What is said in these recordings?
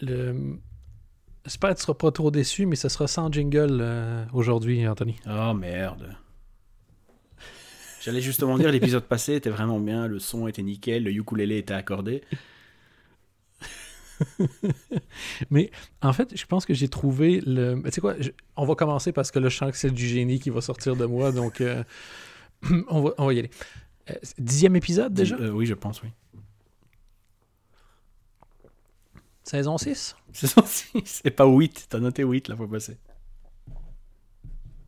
le... J'espère que tu seras pas trop déçu, mais ce sera sans jingle euh, aujourd'hui, Anthony. Oh merde. J'allais justement dire l'épisode passé était vraiment bien, le son était nickel, le ukulélé était accordé. mais en fait, je pense que j'ai trouvé le. Tu sais quoi, on va commencer parce que le chant c'est du génie qui va sortir de moi, donc euh, on, va, on, va, y aller. Euh, dixième épisode déjà? Oui, je pense, oui. Saison 6 Saison 6, c'est pas 8, t'as noté 8 la fois passée.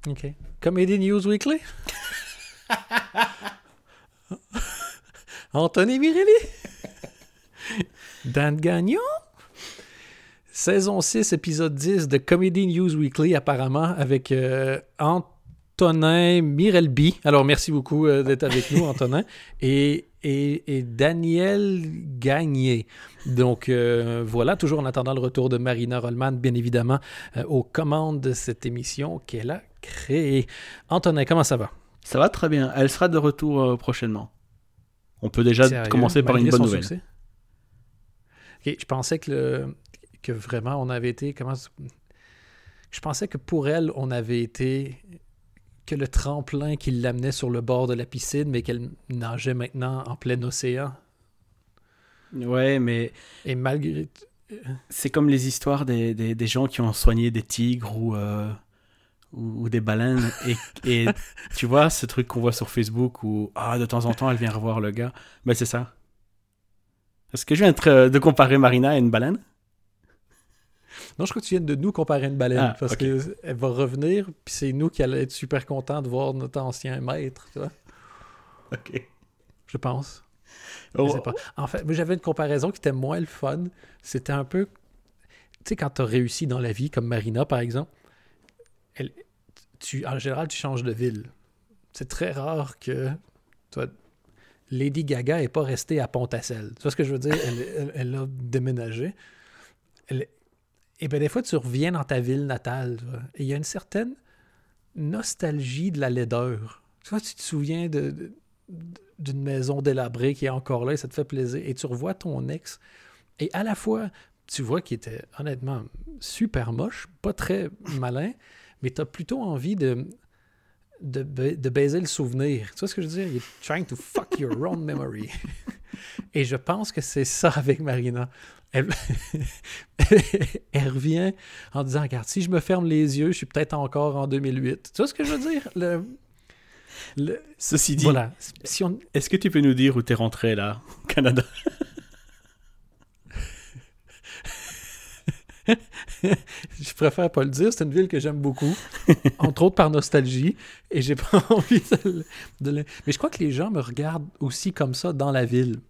Ok. Comedy News Weekly? Anthony Mirelli? Dan Gagnon? Saison 6, épisode 10 de Comedy News Weekly, apparemment, avec euh, Antonin Mirelbi. Alors, merci beaucoup euh, d'être avec nous, Antonin. Et, et, Daniel Gagné. Donc, euh, voilà, toujours en attendant le retour de Marina Rollman, bien évidemment, aux commandes de cette émission qu'elle a créée. Antonin, comment ça va? Ça va très bien. Elle sera de retour prochainement. On peut déjà commencer par une bonne nouvelle. je pensais que le, que vraiment on avait été. Comment. Je pensais que pour elle, on avait été. Que le tremplin qui l'amenait sur le bord de la piscine, mais qu'elle nageait maintenant en plein océan. Ouais, mais. Et malgré. C'est comme les histoires des, des, gens qui ont soigné des tigres ou. Euh, ou, des baleines. Et, et tu vois, ce truc qu'on voit sur Facebook où ah, de temps en temps elle vient revoir le gars. Ben, c'est ça. Est-ce que je viens de comparer Marina à une baleine? Non, je crois que tu viens de nous comparer une baleine ah, parce qu'elle va revenir, puis c'est nous qui allons être super contents de voir notre ancien maître, tu vois. Ok. Je pense. Oh. sais pas. En fait, j'avais une comparaison qui était moins le fun. C'était un peu. Tu sais, quand tu as réussi dans la vie, comme Marina, par exemple, elle, tu, en général, tu changes de ville. C'est très rare que. Toi, Lady Gaga n'est pas restée à Pont-à-Celle. Tu vois ce que je veux dire? Elle, elle a déménagé. Elle, et bien, des fois, tu reviens dans ta ville natale. et il y a une certaine nostalgie de la laideur. Tu vois, tu te souviens de, d'une maison délabrée qui est encore là et ça te fait plaisir. Et tu revois ton ex. Et à la fois, tu vois qu'il était honnêtement super moche, pas très malin, mais tu as plutôt envie de, de, baiser le souvenir. Tu vois ce que je veux dire? Trying to fuck your own memory. Et je pense que c'est ça avec Marina. Elle, elle, revient en disant Regarde, si je me ferme les yeux, je suis peut-être encore en 2008. Tu vois ce que je veux dire? Le, Ceci dit, voilà, si on... est-ce que tu peux nous dire où tu es rentré là, au Canada? Je préfère pas le dire, c'est une ville que j'aime beaucoup, entre autres par nostalgie, et j'ai pas envie de, de, Mais je crois que les gens me regardent aussi comme ça dans la ville.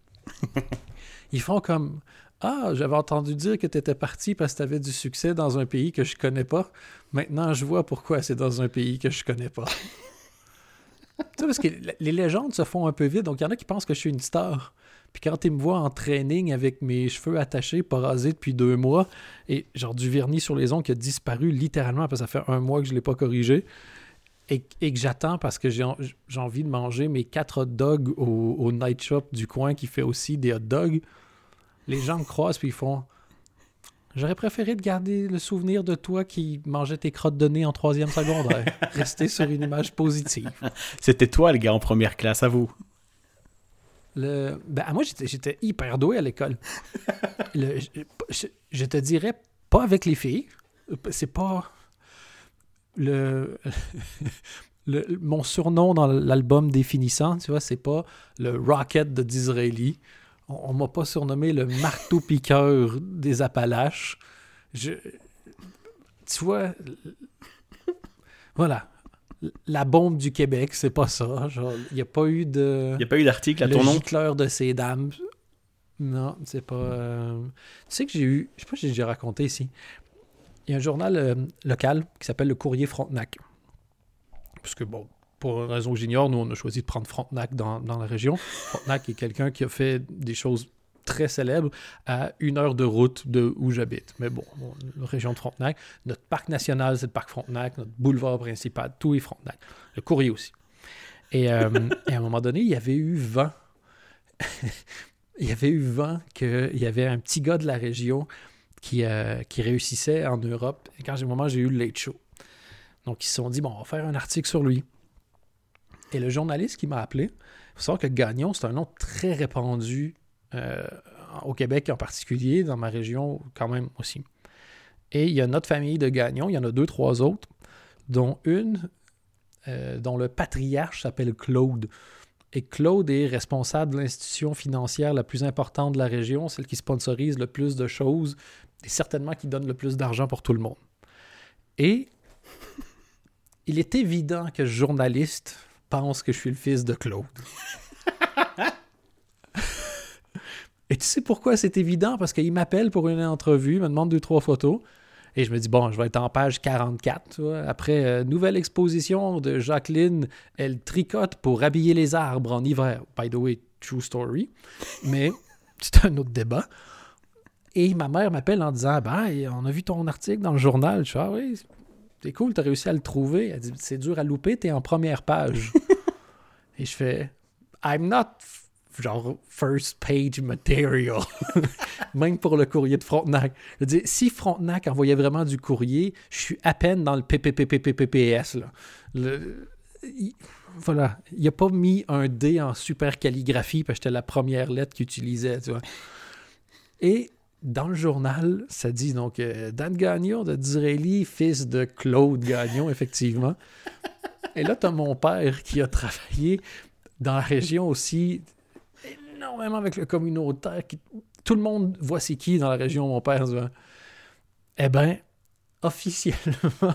Ils font comme ah, j'avais entendu dire que tu étais parti parce que tu avais du succès dans un pays que je connais pas. Maintenant, je vois pourquoi c'est dans un pays que je connais pas. tu sais, parce que les légendes se font un peu vite, donc il y en a qui pensent que je suis une star. Puis quand ils me voient en training avec mes cheveux attachés, pas rasés depuis deux mois, et genre du vernis sur les ongles qui a disparu littéralement parce que ça fait un mois que je ne l'ai pas corrigé, et, que j'attends parce que j'ai envie de manger mes quatre hot dogs au, au night shop du coin qui fait aussi des hot dogs les gens me croisent puis ils font J'aurais préféré de garder le souvenir de toi qui mangeait tes crottes de nez en troisième secondaire. Rester sur une image positive. C'était toi le gars en première classe, à vous? Le... Ben, moi, j'étais hyper doué à l'école. je, te dirais, pas avec les filles. C'est pas. Le, le, mon surnom dans l'album définissant, tu vois, c'est pas le Rocket de Disraeli on, m'a pas surnommé le marteau-piqueur des Appalaches. Je, tu vois, voilà. La bombe du Québec, c'est pas ça. Il n'y a pas eu de. Il n'y a pas eu d'article à ton nom? Le de ces dames. Non, c'est pas. Euh, tu sais que j'ai eu. Je sais pas si j'ai raconté ici. Il y a un journal euh, local qui s'appelle le Courrier Frontenac. Parce que, bon, pour une raison que j'ignore, nous, on a choisi de prendre Frontenac dans, dans la région. Frontenac est quelqu'un qui a fait des choses très célèbres à une heure de route de où j'habite. Mais bon, la région de Frontenac, notre parc national, c'est le parc Frontenac, notre boulevard principal, tout est Frontenac. Le courrier aussi. Et, euh, et à un moment donné, il y avait eu vent. il y avait eu vent qu'il y avait un petit gars de la région qui, euh, qui réussissait en Europe. Et quand j'ai moment, j'ai eu le Late Show. Donc, ils se sont dit, bon, on va faire un article sur lui. Et le journaliste qui m'a appelé, il faut savoir que Gagnon, c'est un nom très répandu euh, au Québec en particulier, dans ma région quand même aussi. Et il y a notre famille de Gagnon, il y en a deux, trois autres, dont une euh, dont le patriarche s'appelle Claude. Et Claude est responsable de l'institution financière la plus importante de la région, celle qui sponsorise le plus de choses et certainement qui donne le plus d'argent pour tout le monde. Et il est évident que journaliste pense que je suis le fils de Claude. Et tu sais pourquoi c'est évident? Parce qu'il m'appelle pour une entrevue, me demande deux, trois photos. Et je me dis, bon, je vais être en page 44. Après, euh, nouvelle exposition de Jacqueline, elle tricote pour habiller les arbres en hiver. By the way, true story. Mais c'est un autre débat. Et ma mère m'appelle en disant, ben, on a vu ton article dans le journal. Je suis, ah oui, c'est cool, tu as réussi à le trouver. Elle dit, c'est dur à louper, tu es en première page. Et je fais, I'm not genre first page material, même pour le courrier de Frontenac. Je veux dire, si Frontenac envoyait vraiment du courrier, je suis à peine dans le PPPPPPS. Là. voilà, il n'a pas mis un D en super calligraphie parce que c'était la première lettre qu'il utilisait, tu vois. Et dans le journal, ça dit donc euh, Dan Gagnon de Disraeli, fils de Claude Gagnon, effectivement. Et là, tu as mon père qui a travaillé dans la région aussi énormément avec le communautaire. Tout le monde voit c'est qui dans la région, mon père. Eh bien, officiellement,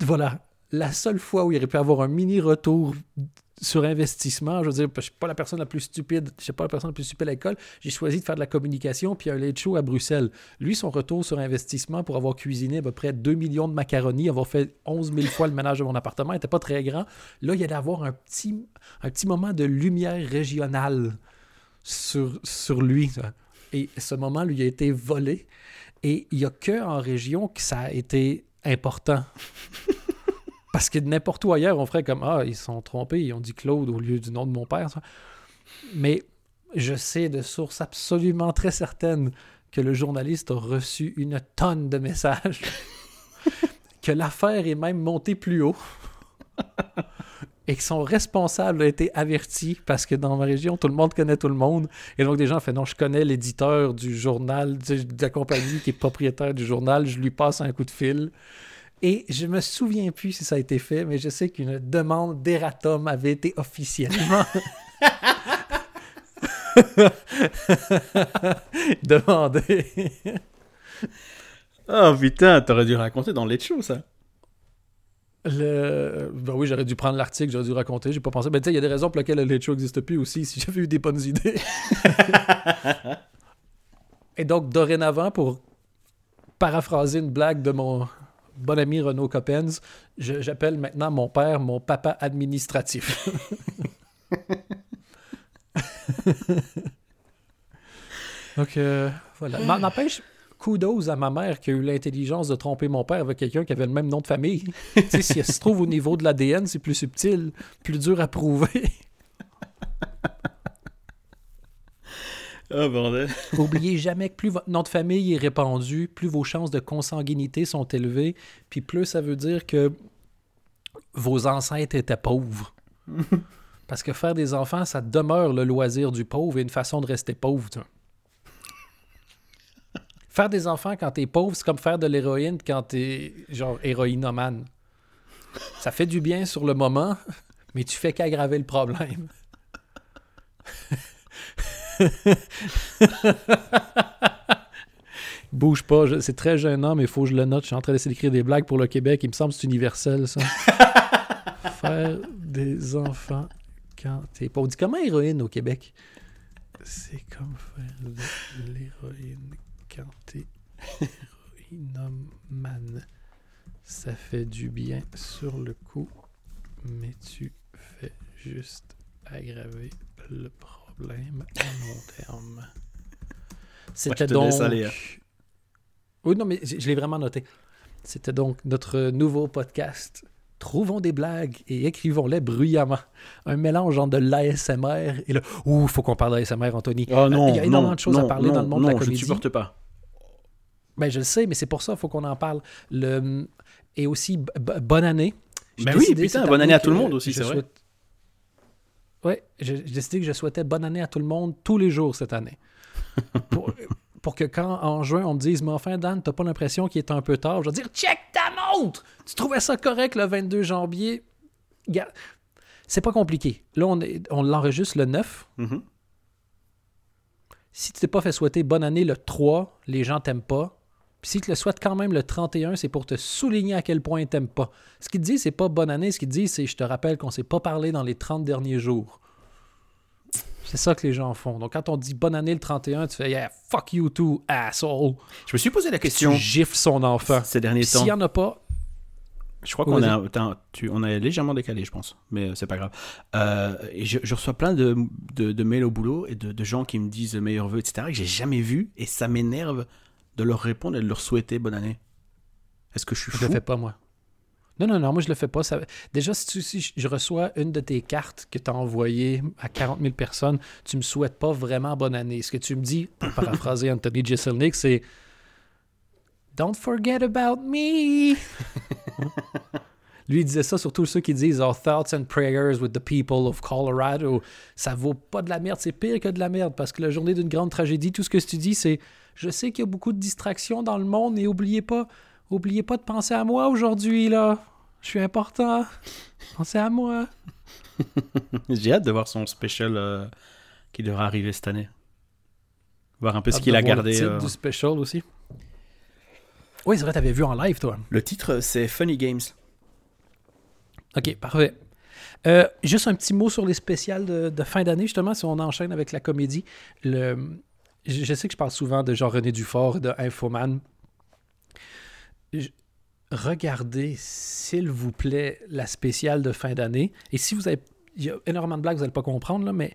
voilà, la seule fois où il aurait pu avoir un mini retour sur investissement, je veux dire, je suis pas la personne la plus stupide, je suis pas la personne la plus stupide à l'école, j'ai choisi de faire de la communication, puis un late show à Bruxelles. Lui, son retour sur investissement pour avoir cuisiné à peu près 2 millions de macaronis, avoir fait 11 000 fois le ménage de mon appartement, n'était pas très grand. Là, il allait avoir un petit, un petit moment de lumière régionale sur, sur lui. Et ce moment lui a été volé. Et il n'y a qu'en région que ça a été important. Parce que n'importe où ailleurs, on ferait comme Ah, ils sont trompés, ils ont dit Claude au lieu du nom de mon père. Mais je sais de source absolument très certaine que le journaliste a reçu une tonne de messages. que l'affaire est même montée plus haut. et que son responsable a été averti parce que dans ma région, tout le monde connaît tout le monde. Et donc, des gens ont fait non, je connais l'éditeur du journal, de la compagnie qui est propriétaire du journal, je lui passe un coup de fil. Et je me souviens plus si ça a été fait, mais je sais qu'une demande d'Eratom avait été officiellement demandée. oh putain, t'aurais dû raconter dans les show ça. Le... Ben oui, j'aurais dû prendre l'article, j'aurais dû raconter, j'ai pas pensé. Ben tu sais, il y a des raisons pour lesquelles le Show n'existe plus aussi, si j'avais eu des bonnes idées. Et donc, dorénavant, pour paraphraser une blague de mon, bon ami Renaud Coppens, j'appelle maintenant mon père mon papa administratif. Donc, euh, voilà. N'empêche, kudos à ma mère qui a eu l'intelligence de tromper mon père avec quelqu'un qui avait le même nom de famille. si elle se trouve au niveau de l'ADN, c'est plus subtil, plus dur à prouver. Oh, bordel. Oubliez jamais que plus votre nom de famille est répandu, plus vos chances de consanguinité sont élevées, puis plus ça veut dire que vos ancêtres étaient pauvres. Parce que faire des enfants, ça demeure le loisir du pauvre et une façon de rester pauvre. Faire des enfants quand t'es pauvre, c'est comme faire de l'héroïne quand t'es genre héroïnomane. Ça fait du bien sur le moment, mais tu fais qu'aggraver le problème. Bouge pas, c'est très gênant, mais il faut que je le note. Je suis en train d'essayer d'écrire des blagues pour le Québec. Il me semble que c'est universel, ça. Faire des enfants quand t'es pas. On dit comment héroïne au Québec? C'est comme faire de l'héroïne quand t'es héroïnomane. Ça fait du bien sur le coup, mais tu fais juste aggraver le problème problème à long terme. C'était donc. Hein. Oui, non, mais je l'ai vraiment noté. C'était donc notre nouveau podcast trouvons des blagues et écrivons-les bruyamment. Un mélange entre de l'ASMR et le. Ouh, faut qu'on parle d'ASMR, Anthony. Oh non, Il y a énormément non, de choses à parler dans le monde de la je ne comédie. supporte pas. Ben, je le sais, mais c'est pour ça qu'il faut qu'on en parle. Le... Et aussi, bonne année. J'ai Ben oui, putain, bonne année à tout le monde aussi, je c'est vrai. souhaite- Ouais, j'ai décidé que je souhaitais bonne année à tout le monde tous les jours cette année. pour, pour que quand, en juin, on me dise, mais enfin, Dan, t'as pas l'impression qu'il est un peu tard, je vais dire, check ta montre! Tu trouvais ça correct le 22 janvier? C'est pas compliqué. Là, on, est- on l'enregistre le 9. Mhm. Si tu t'es pas fait souhaiter bonne année le 3, les gens t'aiment pas. Puis si tu le souhaites quand même le 31, c'est pour te souligner à quel point ils t'aiment pas. Ce qu'il te dit, c'est pas bonne année. Ce qu'il te dit, c'est je te rappelle qu'on s'est pas parlé dans les 30 derniers jours. C'est ça que les gens font. Donc quand on dit bonne année le 31, tu fais yeah, fuck you too, asshole. Je me suis posé la Tu question gifles son enfant. ces derniers temps. S'il y en a pas, Je crois qu'on a, tu- on a légèrement décalé, je pense, mais euh, c'est pas grave. Euh, et je, je reçois plein de, de, de mails au boulot et de, de gens qui me disent meilleurs vœux, etc., que j'ai jamais vu, et ça m'énerve de leur répondre et de leur souhaiter bonne année. Est-ce que je suis je fou? le fais pas moi. Non, non, non, moi je le fais pas. Ça... Déjà, si, tu- si je reçois une de tes cartes que tu as envoyée à 40 000 personnes, tu me souhaites pas vraiment bonne année. Ce que tu me dis, pour paraphraser Anthony Jeselnik, c'est Don't forget about me. Lui, il disait ça surtout ceux qui disent Our thoughts and prayers with the people of Colorado. Ça vaut pas de la merde, c'est pire que de la merde parce que la journée d'une grande tragédie, tout ce que tu dis, c'est Je sais qu'il y a beaucoup de distractions dans le monde et oubliez pas, oubliez pas de penser à moi aujourd'hui, là. Je suis important. Pensez à moi. J'ai hâte de voir son special euh, qui devra arriver cette année. Voir un peu ce qu'il a gardé. Le titre euh. du special aussi. Oui, c'est vrai, t'avais vu en live, toi. Le titre, c'est Funny Games. OK, parfait. Euh, juste un petit mot sur les spéciales de, fin d'année, justement, si on enchaîne avec la comédie. Je, sais que je parle souvent de Jean-René Dufort de Infoman. Regardez, s'il vous plaît, la spéciale de fin d'année. Et si vous avez... Il y a énormément de blagues, vous n'allez pas comprendre, là, mais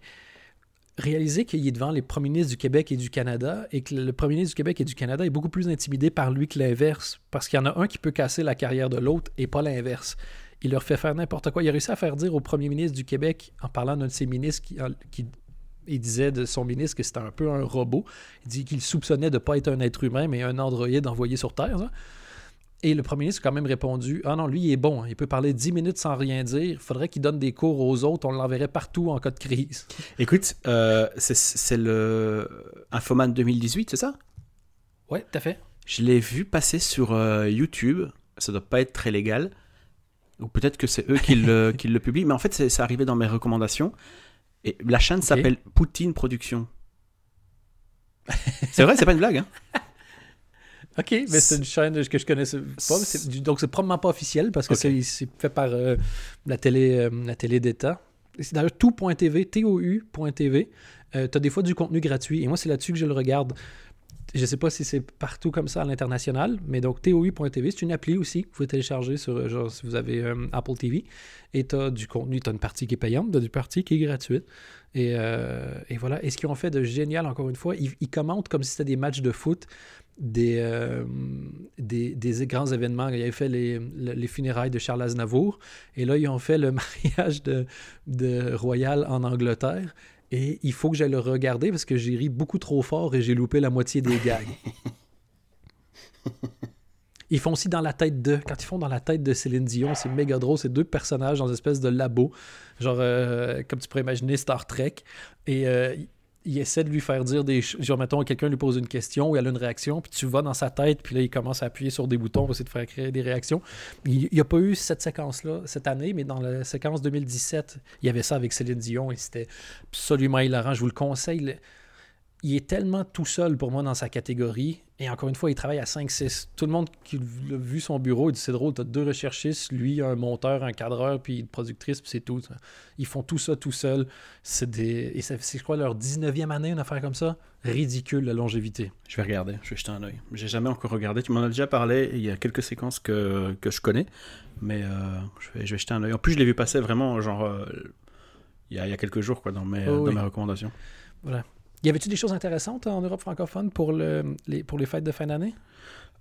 réalisez qu'il est devant les premiers ministres du Québec et du Canada et que le premier ministre du Québec et du Canada est beaucoup plus intimidé par lui que l'inverse. Parce qu'il y en a un qui peut casser la carrière de l'autre et pas l'inverse. Il leur fait faire n'importe quoi. Il a réussi à faire dire au premier ministre du Québec, en parlant d'un de ses ministres qui, en- qui- il disait de son ministre que c'était un peu un robot. Il dit qu'il soupçonnait de ne pas être un être humain, mais un androïde envoyé sur Terre. ça. Et le premier ministre a quand même répondu Ah non, lui, il est bon. hein. Il peut parler 10 minutes sans rien dire. Il faudrait qu'il donne des cours aux autres. On l'enverrait partout en cas de crise. Écoute, euh, c'est- c'est le Infoman 2018, c'est ça? Ouais, tout à fait. Je l'ai vu passer sur euh, YouTube. Ça doit pas être très légal. Ou peut-être que c'est eux qui le, qui le publient. Mais en fait, c'est arrivé dans mes recommandations. Et la chaîne s'appelle Poutine Production. C'est vrai, c'est pas une blague. Hein OK, mais c'est une chaîne que je connaissais pas. Donc, c'est probablement pas officiel parce que c'est- fait par euh, la télé, euh, la télé d'État. C'est d'ailleurs tout.tv, T-O-U.tv. Euh, tu as des fois du contenu gratuit. Et moi, c'est là-dessus que je le regarde. Je sais pas si c'est partout comme ça à l'international, mais donc TOU.tv, c'est une appli aussi que vous pouvez télécharger sur, euh, genre, si vous avez euh, Apple TV. Et tu as du contenu, tu as une partie qui est payante, tu as une partie qui est gratuite. Et, euh, et voilà. Et ce qu'ils ont fait de génial, encore une fois, ils, commentent comme si c'était des matchs de foot, des, des, grands événements. Ils avaient fait les, le- les funérailles de Charles Aznavour. Et là, ils ont fait le mariage de, de Royal en Angleterre. Et il faut que j'aille le regarder parce que j'ai ri beaucoup trop fort et j'ai loupé la moitié des gags. Ils font aussi dans la tête de. Quand ils font dans la tête de Céline Dion, c'est méga drôle. C'est deux personnages dans une espèce de labo. Genre, euh, comme tu pourrais imaginer Star Trek. Et euh, il essaie de lui faire dire des choses. Genre, mettons, quelqu'un lui pose une question elle a une réaction, puis tu vas dans sa tête, puis là, il commence à appuyer sur des boutons pour essayer de faire créer des réactions. Il n'y a pas eu cette séquence-là cette année, mais dans la séquence 2017, il y avait ça avec Céline Dion et c'était absolument hilarant. Je vous le conseille. Il est tellement tout seul pour moi dans sa catégorie. Et encore une fois, il travaille à 5-6. Tout le monde qui a vu son bureau, il dit c'est drôle, t'as deux recherchistes, lui, un monteur, un cadreur, puis une productrice, puis c'est tout. Ils font tout ça tout seul. C'est des. Et c'est, je crois, leur 19e année, une affaire comme ça. Ridicule, la longévité. Je vais regarder, je vais jeter un oeil. J'ai jamais encore regardé. Tu m'en as déjà parlé. Il y a quelques séquences que, que je connais, mais euh, je, vais, je vais jeter un oeil. En plus, je l'ai vu passer vraiment, genre, euh, il y, a, il y a quelques jours, quoi, dans mes, Oh dans oui. mes recommandations. Y avait-tu des choses intéressantes en Europe francophone pour, le, les, pour les fêtes de fin d'année?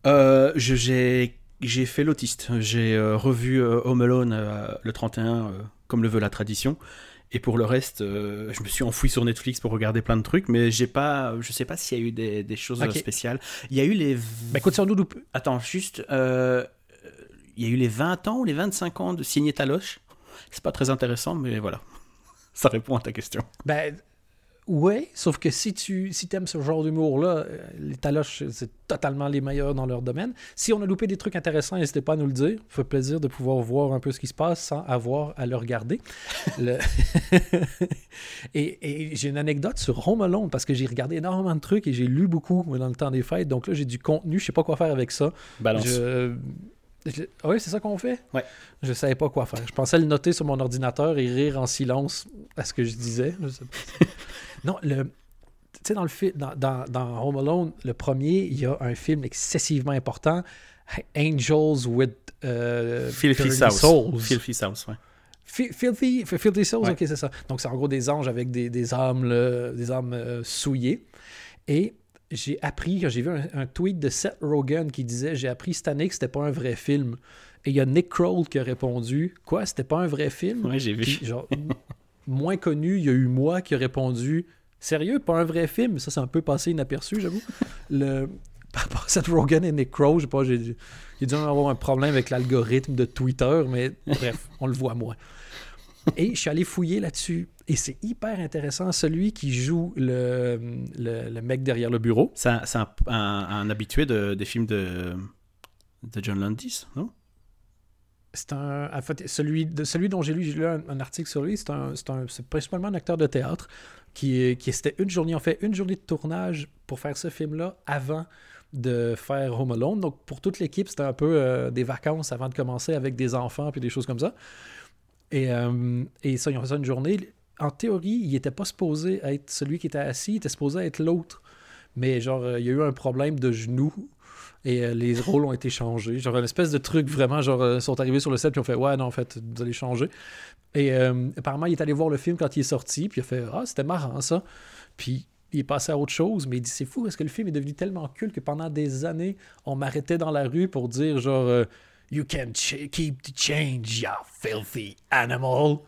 Euh, j'ai j'ai fait l'autiste. J'ai euh, revu euh, Home Alone euh, le 31, comme le veut la tradition. Et pour le reste, je me suis enfoui sur Netflix pour regarder plein de trucs, mais j'ai pas, je sais pas s'il y a eu des, des choses spéciales. Il y a eu les. Ben, écoute, nous loupe- Attends, juste. euh, il y a eu les 20 ans ou les 25 ans de Signé Taloche. C'est pas très intéressant, mais voilà. Ça répond à ta question. Ben, ouais, sauf que si tu si aimes ce genre d'humour-là, euh, les taloches, c'est totalement les meilleurs dans leur domaine. Si on a loupé des trucs intéressants, n'hésitez pas à nous le dire. Ça fait plaisir de pouvoir voir un peu ce qui se passe sans avoir à le regarder. Le- et et j'ai une anecdote sur Home Alone parce que j'ai regardé énormément de trucs et j'ai lu beaucoup dans le temps des fêtes. Donc là, j'ai du contenu. Je sais pas quoi faire avec ça. Balance. Je... Ah oui, c'est ça qu'on fait? Ouais. Je savais pas quoi faire. Je pensais le noter sur mon ordinateur et rire en silence à ce que je disais. Je sais pas. non, le... Tu sais, dans le film, dans, dans, dans Home Alone, le premier, il y a un film excessivement important, Angels with euh, Filthy. Souls. Filthy South, ouais. Fi- Filthy, fi- Filthy Souls, Ouais. ok, c'est ça. Donc, c'est en gros des anges avec des, des âmes, là, des âmes euh, souillées. Et j'ai appris, quand j'ai vu un, un tweet de Seth Rogen qui disait J'ai appris cette année que c'était pas un vrai film. Et il y a Nick Kroll qui a répondu Quoi, c'était pas un vrai film? Ouais, j'ai vu. Genre, moins connu, il y a eu moi qui a répondu Sérieux, pas un vrai film? Ça, c'est un peu passé inaperçu, j'avoue. Le... Par rapport à Seth Rogen et Nick Kroll, je sais pas, j'ai dû avoir un problème avec l'algorithme de Twitter, mais bref, on le voit moins. Et je suis allé fouiller là-dessus. Et c'est hyper intéressant. Celui qui joue le, le, le mec derrière le bureau, C'est un, habitué de- des films de, de John Landis, non? C'est un. En fait, celui, de, celui dont j'ai lu, un, un article sur lui, c'est un, un- principalement un acteur de théâtre qui, qui c'était une journée, on fait une journée de tournage pour faire ce film-là avant de faire Home Alone. Donc pour toute l'équipe, c'était un peu euh, des vacances avant de commencer avec des enfants puis des choses comme ça. Et, euh, et ça, ils ont fait ça une journée. En théorie, il était pas supposé être celui qui était assis, il était supposé être l'autre. Mais genre, euh, il y a eu un problème de genou et euh, les rôles ont été changés. Genre, une espèce de truc vraiment, genre, euh, sont arrivés sur le set puis ont fait Ouais, non, en fait, vous allez changer. Et apparemment, il est allé voir le film quand il est sorti, puis il a fait Ah, c'était marrant ça. Puis il est passé à autre chose, mais il dit C'est fou, est-ce que le film est devenu tellement culte que pendant des années, on m'arrêtait dans la rue pour dire genre You can keep the change, you filthy animal.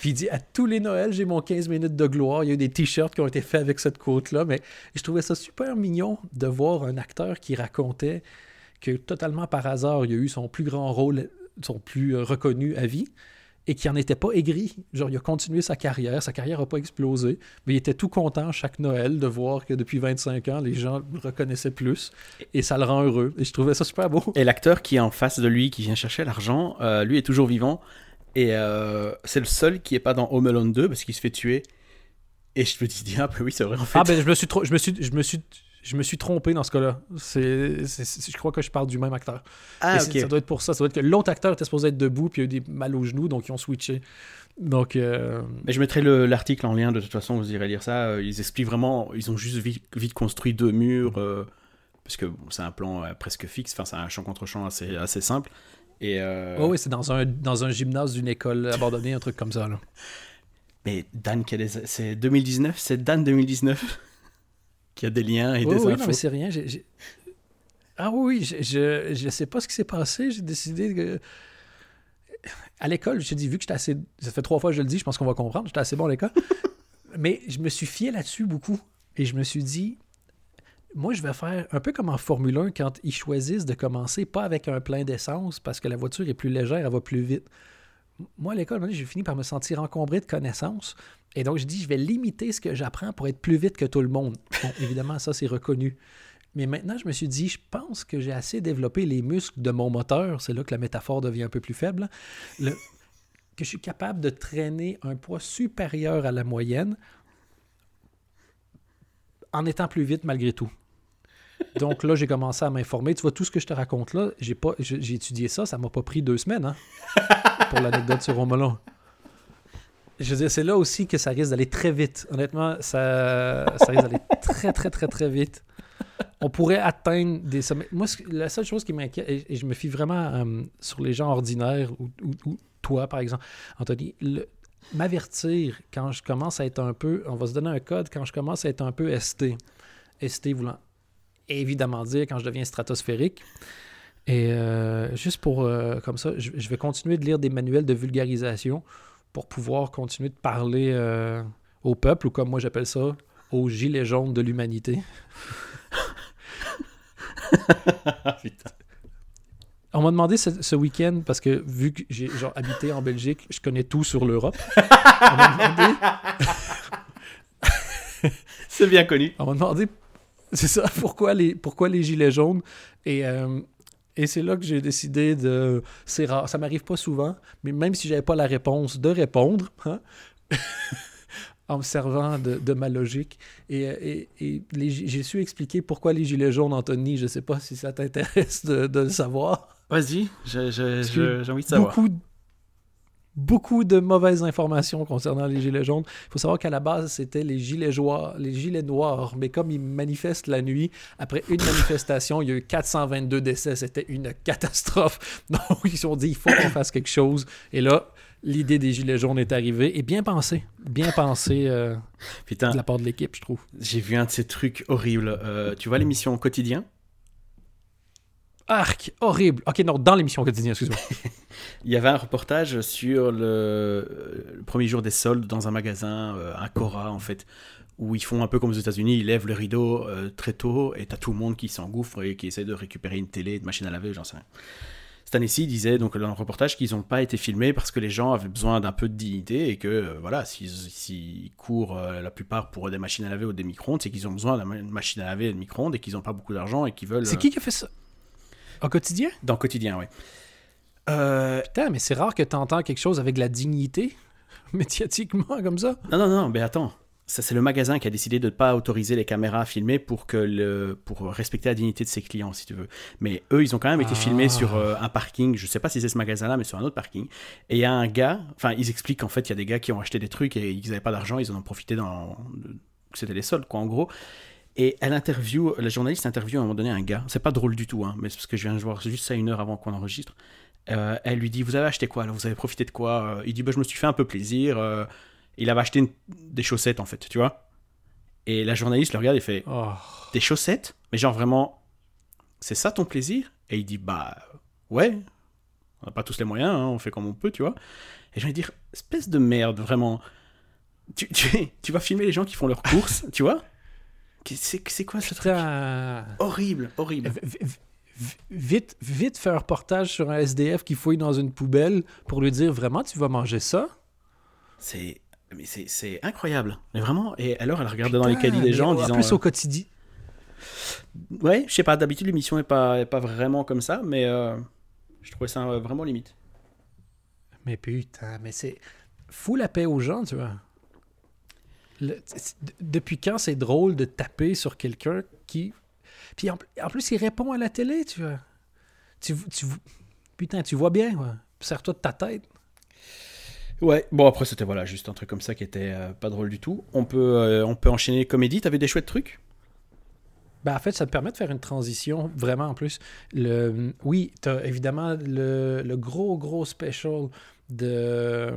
Puis il dit à tous les Noëls, j'ai mon 15 minutes de gloire. Il y a eu des t-shirts qui ont été faits avec cette quote-là, mais je trouvais ça super mignon de voir un acteur qui racontait que totalement par hasard, il a eu son plus grand rôle, son plus euh, reconnu à vie, et qui en était pas aigri. Genre, il a continué sa carrière, sa carrière n'a pas explosé, mais il était tout content chaque Noël de voir que depuis 25 ans, les gens le reconnaissaient plus, et ça le rend heureux. Et je trouvais ça super beau. Et l'acteur qui est en face de lui, qui vient chercher l'argent, euh, lui est toujours vivant. Et euh, c'est le seul qui est pas dans Home Alone 2 parce qu'il se fait tuer. Et je me dis, ah, bah oui, c'est vrai, en fait. Ah ben je me suis trop, je me suis, je me suis, je me suis trompé dans ce cas-là. Je crois que je parle du même acteur. Ah, Et c'est- ok. Ça doit être pour ça. Ça doit être que l'autre acteur était supposé être debout puis il a eu des mal aux genoux, donc ils ont switché. Donc euh, Mais je mettrai le- l'article en lien, de toute façon, vous irez lire ça. Euh, Ils expliquent vraiment, ils ont juste vite, vite construit deux murs, euh, parce que bon, c'est un plan euh, presque fixe, enfin, c'est un champ contre champ assez, assez simple. Et, euh, ouais, ouais, c'est dans un dans un gymnase d'une école abandonnée, un truc comme ça. Là. Mais Dan, c'est 2019, c'est Dan 2019 qui a des liens et Oui, des oui, infos. non, mais c'est rien. Ah oui, je, je, je sais pas ce qui s'est passé. J'ai décidé que. À l'école, j'ai dit, vu que j'étais assez. Ça fait trois fois que je le dis, je pense qu'on va comprendre. J'étais assez bon à l'école. mais je me suis fié là-dessus beaucoup. Et je me suis dit, moi, je vais faire un peu comme en Formule 1 quand ils choisissent de commencer pas avec un plein d'essence parce que la voiture est plus légère, elle va plus vite. Moi, à l'école, j'ai fini par me sentir encombré de connaissances. Et donc, je dis, je vais limiter ce que j'apprends pour être plus vite que tout le monde. Bon, évidemment, ça, c'est reconnu. Mais maintenant, je me suis dit, je pense que j'ai assez développé les muscles de mon moteur. C'est là que la métaphore devient un peu plus faible. Le- que je suis capable de traîner un poids supérieur à la moyenne en étant plus vite malgré tout. Donc là, j'ai commencé à m'informer. Tu vois, tout ce que je te raconte là, j'ai pas, j'ai j'ai étudié ça, ça m'a pas pris deux semaines hein, pour l'anecdote sur Romelon. Je veux dire, c'est là aussi que ça risque d'aller très vite. Honnêtement, ça, ça risque d'aller très, très, très, très vite. On pourrait atteindre des sommets. Moi, la seule chose qui m'inquiète, et, et je me fie vraiment euh, sur les gens ordinaires, ou, ou- ou toi, par exemple, Anthony, le- m'avertir quand je commence à être un peu, on va se donner un code, quand je commence à être un peu ST. ST voulant évidemment dire quand je deviens stratosphérique. Et euh, juste pour, euh, comme ça, je, je vais continuer de lire des manuels de vulgarisation pour pouvoir continuer de parler euh, au peuple, ou comme moi j'appelle ça, aux gilets jaunes de l'humanité. On m'a demandé ce, ce week-end, parce que vu que j'ai genre, habité en Belgique, je connais tout sur l'Europe. On m'a demandé, C'est bien connu. on m'a demandé, c'est ça, pourquoi les, pourquoi les gilets jaunes? Et, euh, et c'est là que j'ai décidé de... C'est rare, ça m'arrive pas souvent, mais même si j'avais pas la réponse, de répondre, hein, en me servant de, de ma logique. Et, et, et gi- j'ai su expliquer pourquoi les gilets jaunes, Anthony. Je sais pas si ça t'intéresse de, de le savoir. Vas-y, j'ai envie de savoir. Beaucoup, beaucoup de mauvaises informations concernant les gilets jaunes. Il faut savoir qu'à la base, c'était les gilets, les gilets noirs. Mais comme ils manifestent la nuit, après une manifestation, il y a eu 422 décès. C'était une catastrophe. Donc, ils se sont dit, il faut qu'on fasse quelque chose. Et là, l'idée des gilets jaunes est arrivée. Et bien pensée. Bien pensée euh, Putain, de la part de l'équipe, je trouve. j'ai vu un de ces trucs horribles. Euh, tu vois l'émission Quotidien? Arc, horrible. Ok, non, dans l'émission quotidienne, excuse-moi. Il y avait un reportage sur le, le premier jour des soldes dans un magasin, euh, un Cora en fait, où ils font un peu comme aux États-Unis, ils lèvent le rideau euh, très tôt et t'as tout le monde qui s'engouffre et qui essaie de récupérer une télé, une machine à laver, j'en sais rien. Cette année-ci, disait donc dans le reportage qu'ils n'ont pas été filmés parce que les gens avaient besoin d'un peu de dignité et que euh, voilà, s'ils courent euh, la plupart pour des machines à laver ou des micro-ondes, c'est qu'ils ont besoin d'une machine à laver et de micro-ondes et qu'ils n'ont pas beaucoup d'argent et qu'ils veulent. C'est qui qui a fait ça? Au quotidien? Dans Quotidien, oui. Euh, Putain, mais c'est rare que tu entends quelque chose avec la dignité, médiatiquement, comme ça. Non, non, non, mais attends. Ça, c'est le magasin qui a décidé de ne pas autoriser les caméras à filmer pour, que le, pour respecter la dignité de ses clients, si tu veux. Mais eux, ils ont quand même été Ah. filmés sur euh, un parking. Je sais pas si c'est ce magasin-là, mais sur un autre parking. Et il y a un gars, enfin, ils expliquent qu'en fait, il y a des gars qui ont acheté des trucs et ils n'avaient pas d'argent, ils en ont profité dans. C'était les soldes, quoi, en gros. Et elle interview, la journaliste interview à un moment donné un gars. C'est pas drôle du tout, hein, mais c'est parce que je viens de voir juste ça une heure avant qu'on enregistre. Euh, elle lui dit Vous avez acheté quoi là? Vous avez profité de quoi Euh, Il dit bah, Je me suis fait un peu plaisir. euh, il avait acheté une- des chaussettes en fait, tu vois. Et la journaliste le regarde et fait Oh. Des chaussettes? Mais genre vraiment, c'est ça ton plaisir Et il dit Bah ouais, on n'a pas tous les moyens, hein, on fait comme on peut, tu vois. Et je vais dire Espèce de merde, vraiment. Tu, tu, tu vas filmer les gens qui font leurs courses, tu vois? C'est quoi ce truc? Horrible, horrible. V- Vite, vite faire un reportage sur un SDF qui fouille dans une poubelle pour lui dire vraiment tu vas manger ça? C'est mais c'est incroyable. Mais vraiment, et alors elle regardait dans les caddies des gens en disant plus euh, au quotidien. Ouais, je sais pas, d'habitude l'émission est pas, est pas vraiment comme ça, mais euh, je trouvais ça euh, vraiment limite. Mais putain, mais c'est. Fous la paix aux gens, tu vois. Le- depuis quand c'est drôle de taper sur quelqu'un qui. Puis en, en plus, il répond à la télé, tu vois. Tu, tu, putain, tu vois bien, ouais. Serre-toi de ta tête. Ouais, bon après c'était voilà, juste un truc comme ça qui était euh, pas drôle du tout. On peut, euh, on peut enchaîner comédie, t'avais des chouettes trucs? Ben, en fait, ça te permet de faire une transition, vraiment, en plus. Le, oui, évidemment le, le gros, gros special de...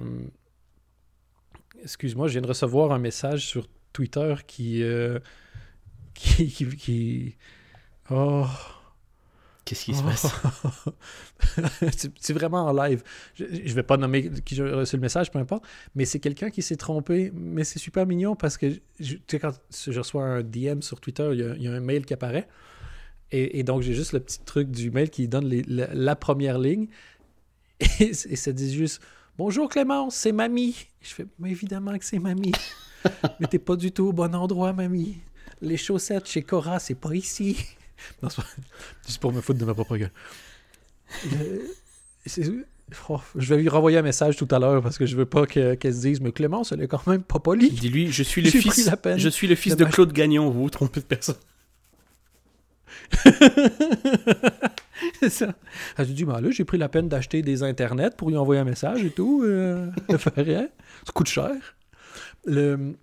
Excuse-moi, je viens de recevoir un message sur Twitter qui... euh, qui, qui, qui- Oh... Qu'est-ce qui se passe? C'est vraiment en live. Je, je vais pas nommer qui j'ai reçu le message, peu importe. Mais c'est quelqu'un qui s'est trompé. Mais c'est super mignon parce que je- tu sais, quand je reçois un DM sur Twitter, il y a, il y a un mail qui apparaît. Et, et donc j'ai juste le petit truc du mail qui donne les- la, la première ligne. Et ça dit juste Bonjour Clémence, c'est mamie. Je fais Mais évidemment que c'est mamie. mais t'es pas du tout au bon endroit, mamie. Les chaussettes chez Cora, c'est pas ici. Non, c'est pas- juste pour me foutre de ma propre gueule. Le- oh, je vais lui renvoyer un message tout à l'heure parce que je veux pas que- qu'elle se dise Mais Clémence, elle est quand même pas polie. Dis-lui, je suis le fils, la peine je suis le fils de Claude Gagnon, vous vous trompez de personne. C'est ça. Elle se dit Ben là, j'ai pris la peine d'acheter des internets pour lui envoyer un message et tout. Euh, elle fait rien. Ça coûte cher. Le...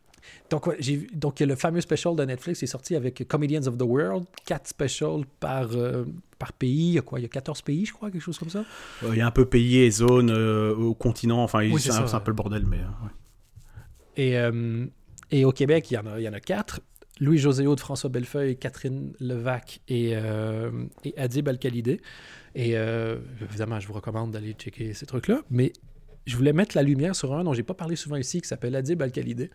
Donc, ouais, j'ai le fameux special de Netflix est sorti avec Comedians of the World, quatre specials par, euh, par pays. Il y a quoi? Il y a 14 pays, je crois, quelque chose comme ça? Euh, Il y a un peu pays et zone euh, au continent, enfin Oui, c'est c'est un, ça, c'est un ouais. peu le bordel, mais euh, ouais. Et, et au Québec, il y en a, il y en a quatre. Louis-José de François Bellefeuille, Catherine Levac et, euh, Adib Al-Khalidé. Et euh, évidemment, je vous recommande d'aller checker ces trucs-là. Mais je voulais mettre la lumière sur un dont j'ai pas parlé souvent ici, qui s'appelle Adib Al-Khalidé.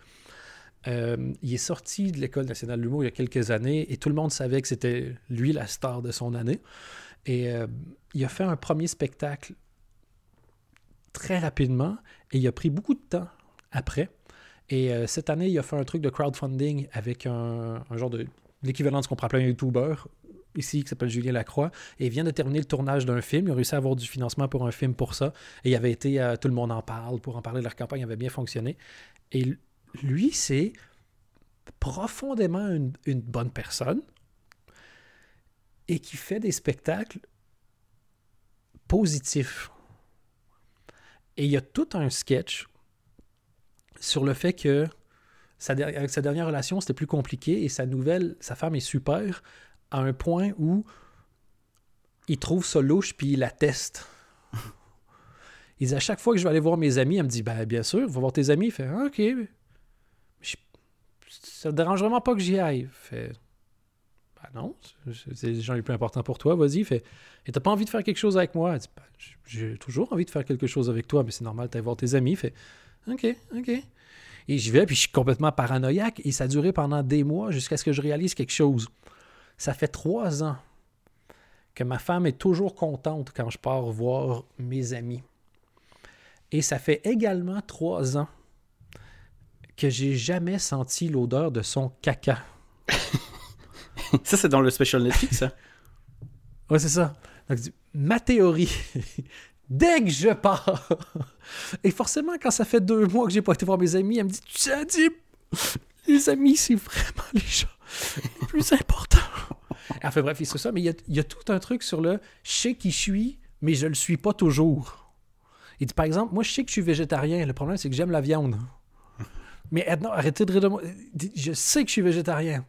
Euh, il est sorti de l'École nationale de l'humour il y a quelques années et tout le monde savait que c'était lui la star de son année. Et euh, il a fait un premier spectacle très rapidement et il a pris beaucoup de temps après. Et euh, cette année, il a fait un truc de crowdfunding avec un, genre de l'équivalent de ce qu'on appeler un YouTuber ici qui s'appelle Julien Lacroix et il vient de terminer le tournage d'un film. Il a réussi à avoir du financement pour un film pour ça. Et il avait été à Tout le monde en parle pour en parler. Leur campagne avait bien fonctionné. Et lui, c'est profondément une, bonne personne et qui fait des spectacles positifs. Et il y a tout un sketch sur le fait que sa, avec sa dernière relation, c'était plus compliqué et sa nouvelle, sa femme est super à un point où il trouve ça louche puis il la teste. il dit à chaque fois que je vais aller voir mes amis, elle me dit ben, Bien sûr, va voir tes amis. Il fait ah, Ok, ça te dérange vraiment pas que j'y aille? Fait, ben non, c'est les gens les plus importants pour toi, vas-y. Fait, et t'as pas envie de faire quelque chose avec moi? Ben, j'ai toujours envie de faire quelque chose avec toi, mais c'est normal, t'as voir tes amis. Fait, ok, ok. Et j'y vais, puis je suis complètement paranoïaque, et ça a duré pendant des mois jusqu'à ce que je réalise quelque chose. Ça fait trois ans que ma femme est toujours contente quand je pars voir mes amis. Et ça fait également trois ans que j'ai jamais senti l'odeur de son caca. ça, c'est dans le special Netflix, ça? ouais, c'est ça. Donc, ma théorie, dès que je pars, et forcément, quand ça fait deux mois que j'ai pas été voir mes amis, elle me dit Tu sais, les amis, c'est vraiment les gens les plus importants. Enfin, bref, c'est ça, mais il y, a, tout un truc sur le je sais qui je suis, mais je le suis pas toujours. Il dit, par exemple, moi, je sais que je suis végétarien. Le problème, c'est que j'aime la viande. Mais non, arrêtez de rire. Je sais que je suis végétarien.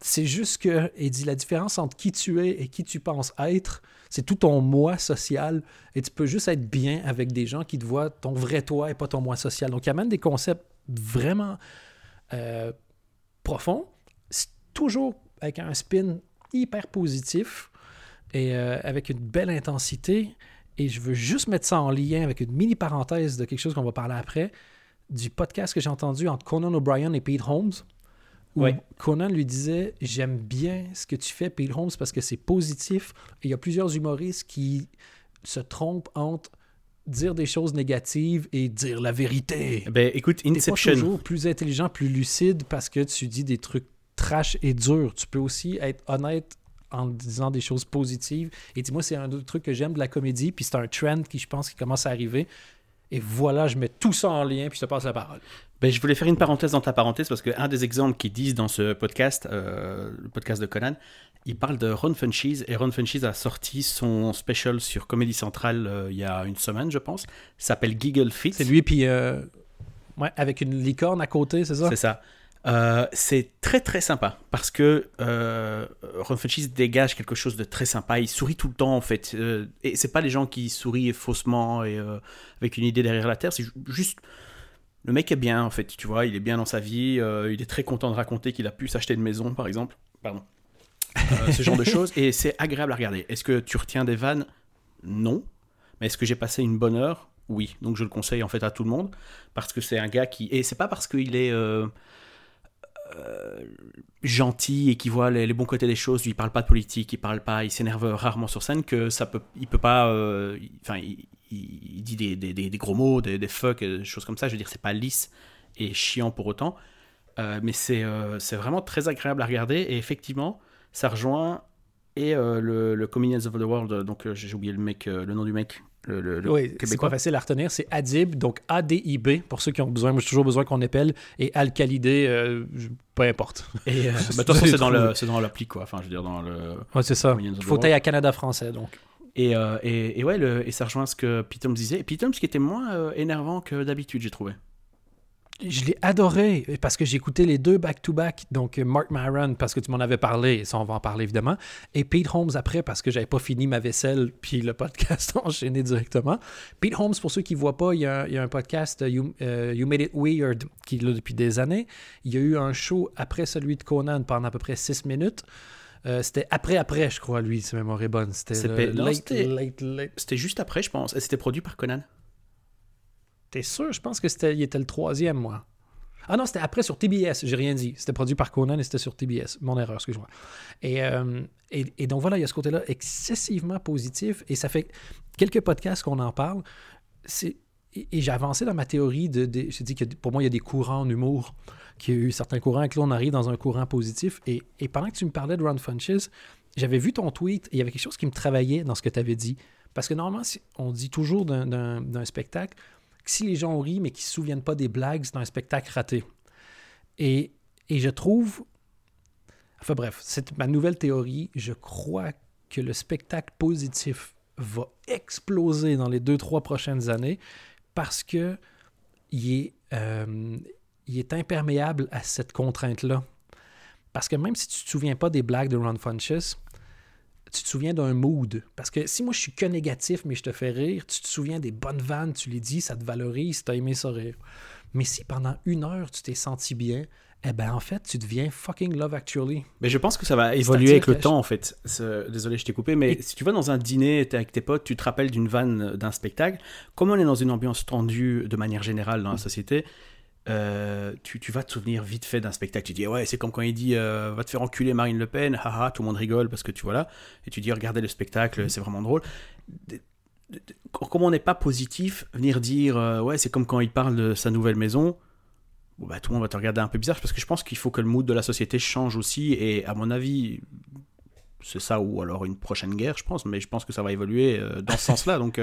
C'est juste que, il dit, la différence entre qui tu es et qui tu penses être, c'est tout ton moi social. Et tu peux juste être bien avec des gens qui te voient ton vrai toi et pas ton moi social. Donc, il amène des concepts vraiment euh, profonds, toujours avec un spin hyper positif et euh, avec une belle intensité. Et je veux juste mettre ça en lien avec une mini parenthèse de quelque chose qu'on va parler après du podcast que j'ai entendu entre Conan O'Brien et Pete Holmes. Où Conan lui disait J'aime bien ce que tu fais, Pete Holmes, parce que c'est positif. Et il y a plusieurs humoristes qui se trompent entre dire des choses négatives et dire la vérité. Ben écoute, Inception. Pas toujours plus intelligent, plus lucide parce que tu dis des trucs trash et durs. Tu peux aussi être honnête en disant des choses positives. Et dis-moi, c'est un autre truc que j'aime de la comédie, puis c'est un trend qui, je pense, qui commence à arriver. Et voilà, je mets tout ça en lien, puis je te passe la parole. Ben, je voulais faire une parenthèse dans ta parenthèse, parce qu'un des exemples qu'ils disent dans ce podcast, euh, le podcast de Conan, il parle de Ron Funchies, et Ron Funchies a sorti son special sur Comédie Centrale euh, il y a une semaine, je pense. s'appelle Giggle Fit. C'est lui, puis euh, ouais, avec une licorne à côté, c'est ça? C'est ça. Euh, c'est très très sympa parce que euh, Ron Funches dégage quelque chose de très sympa. Il sourit tout le temps en fait. Euh, et c'est pas les gens qui sourient faussement et avec une idée derrière la terre. C'est juste le mec est bien en fait. Tu vois, il est bien dans sa vie. il est très content de raconter qu'il a pu s'acheter une maison par exemple. Pardon. ce genre de choses et c'est agréable à regarder. Est-ce que tu retiens des vannes? Non. Mais est-ce que j'ai passé une bonne heure? Oui. Donc je le conseille en fait à tout le monde parce que c'est un gars qui et c'est pas parce qu'il est euh, gentil et qui voit les, bons côtés des choses, il parle pas de politique, il parle pas, il s'énerve rarement sur scène, que ça peut, il peut pas, euh, enfin, il, dit des, des, des, gros mots, des, des fuck, des choses comme ça. Je veux dire, c'est pas lisse et chiant pour autant, euh, mais c'est c'est vraiment très agréable à regarder et effectivement, ça rejoint et le, le Comedians of the World, donc j'ai oublié le mec, le nom du mec, le, oui, c'est pas facile à retenir. C'est Adib, donc A-D-I-B, pour ceux qui ont besoin. Moi, j'ai toujours besoin qu'on appelle. Et Alcalidé, euh, peu importe. Et, euh, de toute façon, c'est dans, l'appli, quoi. Enfin, je veux dire, dans le. Ouais, c'est ça. Il faut à Canada français, donc. Et, euh, et, et, ouais, et ça rejoint ce que Pitums disait. Et Pitums qui était moins énervant que d'habitude, j'ai trouvé. je, l'ai adoré parce que j'ai écouté les deux back-to-back. Donc, Mark Maron, parce que tu m'en avais parlé, et ça, on va en parler évidemment. Et Pete Holmes après, parce que j'avais pas fini ma vaisselle, puis le podcast enchaîné directement. Pete Holmes, pour ceux qui voient pas, il y, a, un podcast, you, you, Made It Weird, qui est là depuis des années. Il y a eu un show après celui de Conan pendant à peu près six minutes. Euh, c'était après, après, je crois, lui, si mémoire est bonne. C'était C'était juste après, je pense. Et c'était produit par Conan? T'es sûr? Je pense que c'était il était le troisième, moi. Ah non, c'était après sur TBS, j'ai rien dit. C'était produit par Conan et c'était sur TBS. Mon erreur, excuse-moi. Et, euh, et, et, donc voilà, il y a ce côté-là excessivement positif et ça fait quelques podcasts qu'on en parle. Et, j'ai avancé dans ma théorie de. de j'ai dit que pour moi, il y a des courants en humour qu'il y a eu certains courants, et que là, on arrive dans un courant positif. Et, pendant que tu me parlais de Ron Funches, j'avais vu ton tweet et il y avait quelque chose qui me travaillait dans ce que tu avais dit. Parce que normalement, on dit toujours d'un spectacle que si les gens ont ri mais qu'ils ne se souviennent pas des blagues, c'est un spectacle raté. Et, et je trouve. Enfin bref, c'est ma nouvelle théorie. Je crois que le spectacle positif va exploser dans les deux, trois prochaines années parce que il est, euh, est imperméable à cette contrainte-là. Parce que même si tu ne te souviens pas des blagues de Ron Funches, tu te souviens d'un mood. Parce que si moi je suis que négatif, mais je te fais rire, tu te souviens des bonnes vannes, tu les dis, ça te valorise, tu as aimé ça rire. Mais si pendant une heure tu t'es senti bien, eh ben en fait, tu deviens fucking Love Actually. Mais je pense que ça va évoluer avec le temps en fait. Désolé, je t'ai coupé, mais si tu vas dans un dîner, tu es avec tes potes, tu te rappelles d'une vanne d'un spectacle, comme on est dans une ambiance tendue de manière générale dans la société, euh, tu, vas te souvenir vite fait d'un spectacle. Tu dis, ouais, c'est comme quand il dit, euh, va te faire enculer Marine Le Pen, haha, tout le monde rigole parce que tu vois là. Et tu dis, regardez le spectacle, c'est vraiment drôle. Comme on n'est pas positif, venir dire, euh, ouais, c'est comme quand il parle de sa nouvelle maison, bah, tout le monde va te regarder un peu bizarre parce que je pense qu'il faut que le mood de la société change aussi. Et à mon avis, c'est ça ou alors une prochaine guerre, je pense, mais je pense que ça va évoluer dans ce sens-là, donc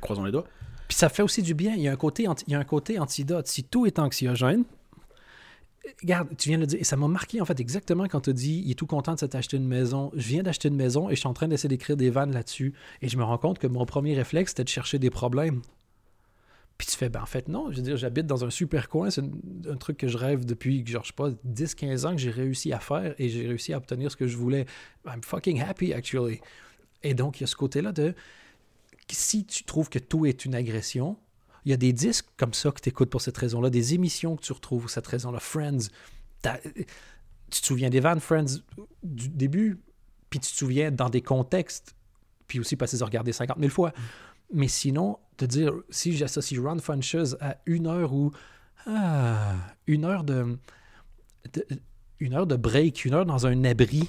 croisons les doigts. Puis ça fait aussi du bien. Il y a un côté, il y a un côté antidote. Si tout est anxiogène, regarde, tu viens de le dire, et ça m'a marqué en fait exactement quand tu as dit il est tout content de s'être acheté une maison. Je viens d'acheter une maison et je suis en train d'essayer d'écrire des vannes là-dessus. Et je me rends compte que mon premier réflexe, c'était de chercher des problèmes. Puis tu fais, ben en fait, non, je veux dire, j'habite dans un super coin, c'est un, truc que je rêve depuis, genre, je sais pas, 10-15 ans que j'ai réussi à faire et j'ai réussi à obtenir ce que je voulais. I'm fucking happy, actually. Et donc, il y a ce côté-là de, si tu trouves que tout est une agression, il y a des disques comme ça que tu écoutes pour cette raison-là, des émissions que tu retrouves pour cette raison-là. Friends, tu te souviens des vannes Friends du début, puis tu te souviens dans des contextes, puis aussi parce qu'ils ont regardé 50 000 fois. Mais sinon, de dire, si j'associe Run Funches à une heure ou ah, une heure de, de, une heure de break, une heure dans un abri,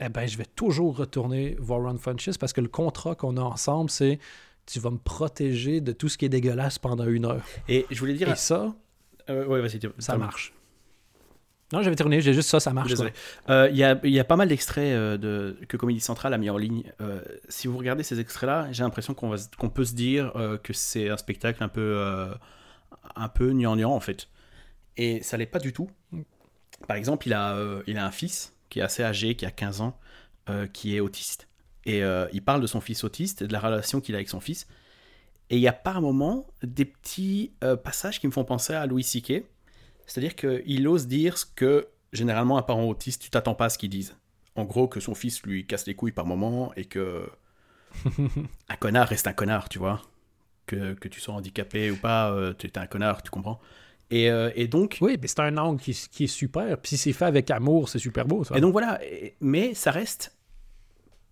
eh ben, je vais toujours retourner voir Ron Funches parce que le contrat qu'on a ensemble, c'est tu vas me protéger de tout ce qui est dégueulasse pendant une heure. Et je voulais dire. Et ça, euh, ouais, ça marche. Non, j'avais terminé, j'ai juste ça, ça marche. Euh, il y, a, y, a, pas mal d'extraits euh, de, que Comédie Centrale a mis en ligne. si vous regardez ces extraits-là, j'ai l'impression qu'on qu'on peut se dire que c'est un spectacle un peu, un peu gnangnan en fait. Et ça l'est pas du tout. Par exemple, il a, il a un fils qui est assez âgé, qui a 15 ans, euh, qui est autiste. Et euh, il parle de son fils autiste et de la relation qu'il a avec son fils. Et il y a par moments des petits euh, passages qui me font penser à Louis C.K. C'est-à-dire qu'il ose dire ce que généralement un parent autiste, tu t'attends pas à ce qu'il dise. En gros, que son fils lui casse les couilles par moment et que un connard reste un connard, tu vois. Que, que tu sois handicapé ou pas, tu es un connard, tu comprends. Euh, et, donc. Oui, mais c'est un angle qui, est super. Puis si c'est fait avec amour, c'est super beau, ça. Et donc voilà. Mais ça reste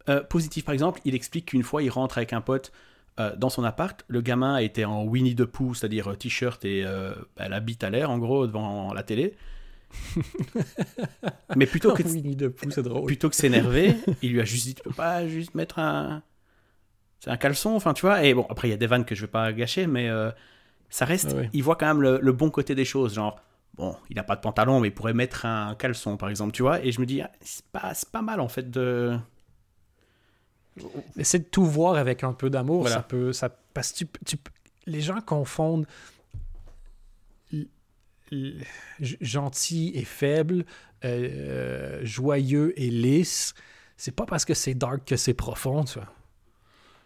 euh, positif. Par exemple, il explique qu'une fois, il rentre avec un pote euh, dans son appart. Le gamin était en Winnie the Pooh, c'est-à-dire t-shirt et bah, la bite à l'air, en gros, devant la télé. mais plutôt que Winnie the Pooh, c'est drôle. Plutôt que s'énerver, il lui a juste dit tu peux pas juste mettre un c'est un caleçon, enfin tu vois. Et bon, après il y a des vannes que je vais pas gâcher, mais ça reste, il voit quand même le, bon côté des choses, genre, bon, il n'a pas de pantalon, mais il pourrait mettre un caleçon, par exemple, tu vois, et je me dis, ah, c'est pas, pas mal, en fait, de... C'est de tout voir avec un peu d'amour, ça peut... Ça, parce que tu, les gens confondent gentil et faible, euh, joyeux et lisse. C'est pas parce que c'est dark que c'est profond, tu vois.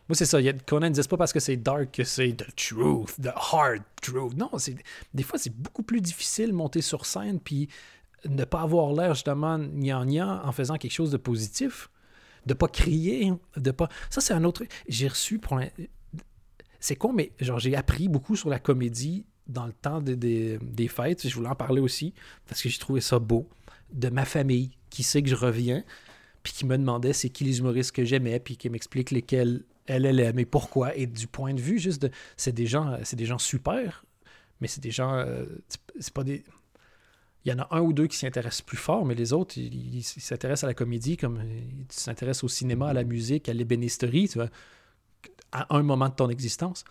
Moi, c'est ça. Il y a, Conan ne dit pas parce que c'est dark que c'est the truth, the hard truth. Non, c'est, des fois, c'est beaucoup plus difficile de monter sur scène puis ne pas avoir l'air justement gnangnan en faisant quelque chose de positif. De pas crier, de pas. Ça, c'est un autre. J'ai reçu pour. C'est con, mais genre, j'ai appris beaucoup sur la comédie dans le temps des, des fêtes. Je voulais en parler aussi parce que j'ai trouvé ça beau. De ma famille qui sait que je reviens puis qui me demandait c'est qui les humoristes que j'aimais, puis qui m'explique lesquels elle, elle aimait, pourquoi. Et du point de vue juste de. C'est des gens, c'est des gens super, mais c'est des gens. Euh, c'est pas des. Il y en a un ou deux qui s'y intéressent plus fort, mais les autres, ils s'intéressent à la comédie comme ils s'intéressent au cinéma, à la musique, à l'ébénisterie, tu vois, à un moment de ton existence.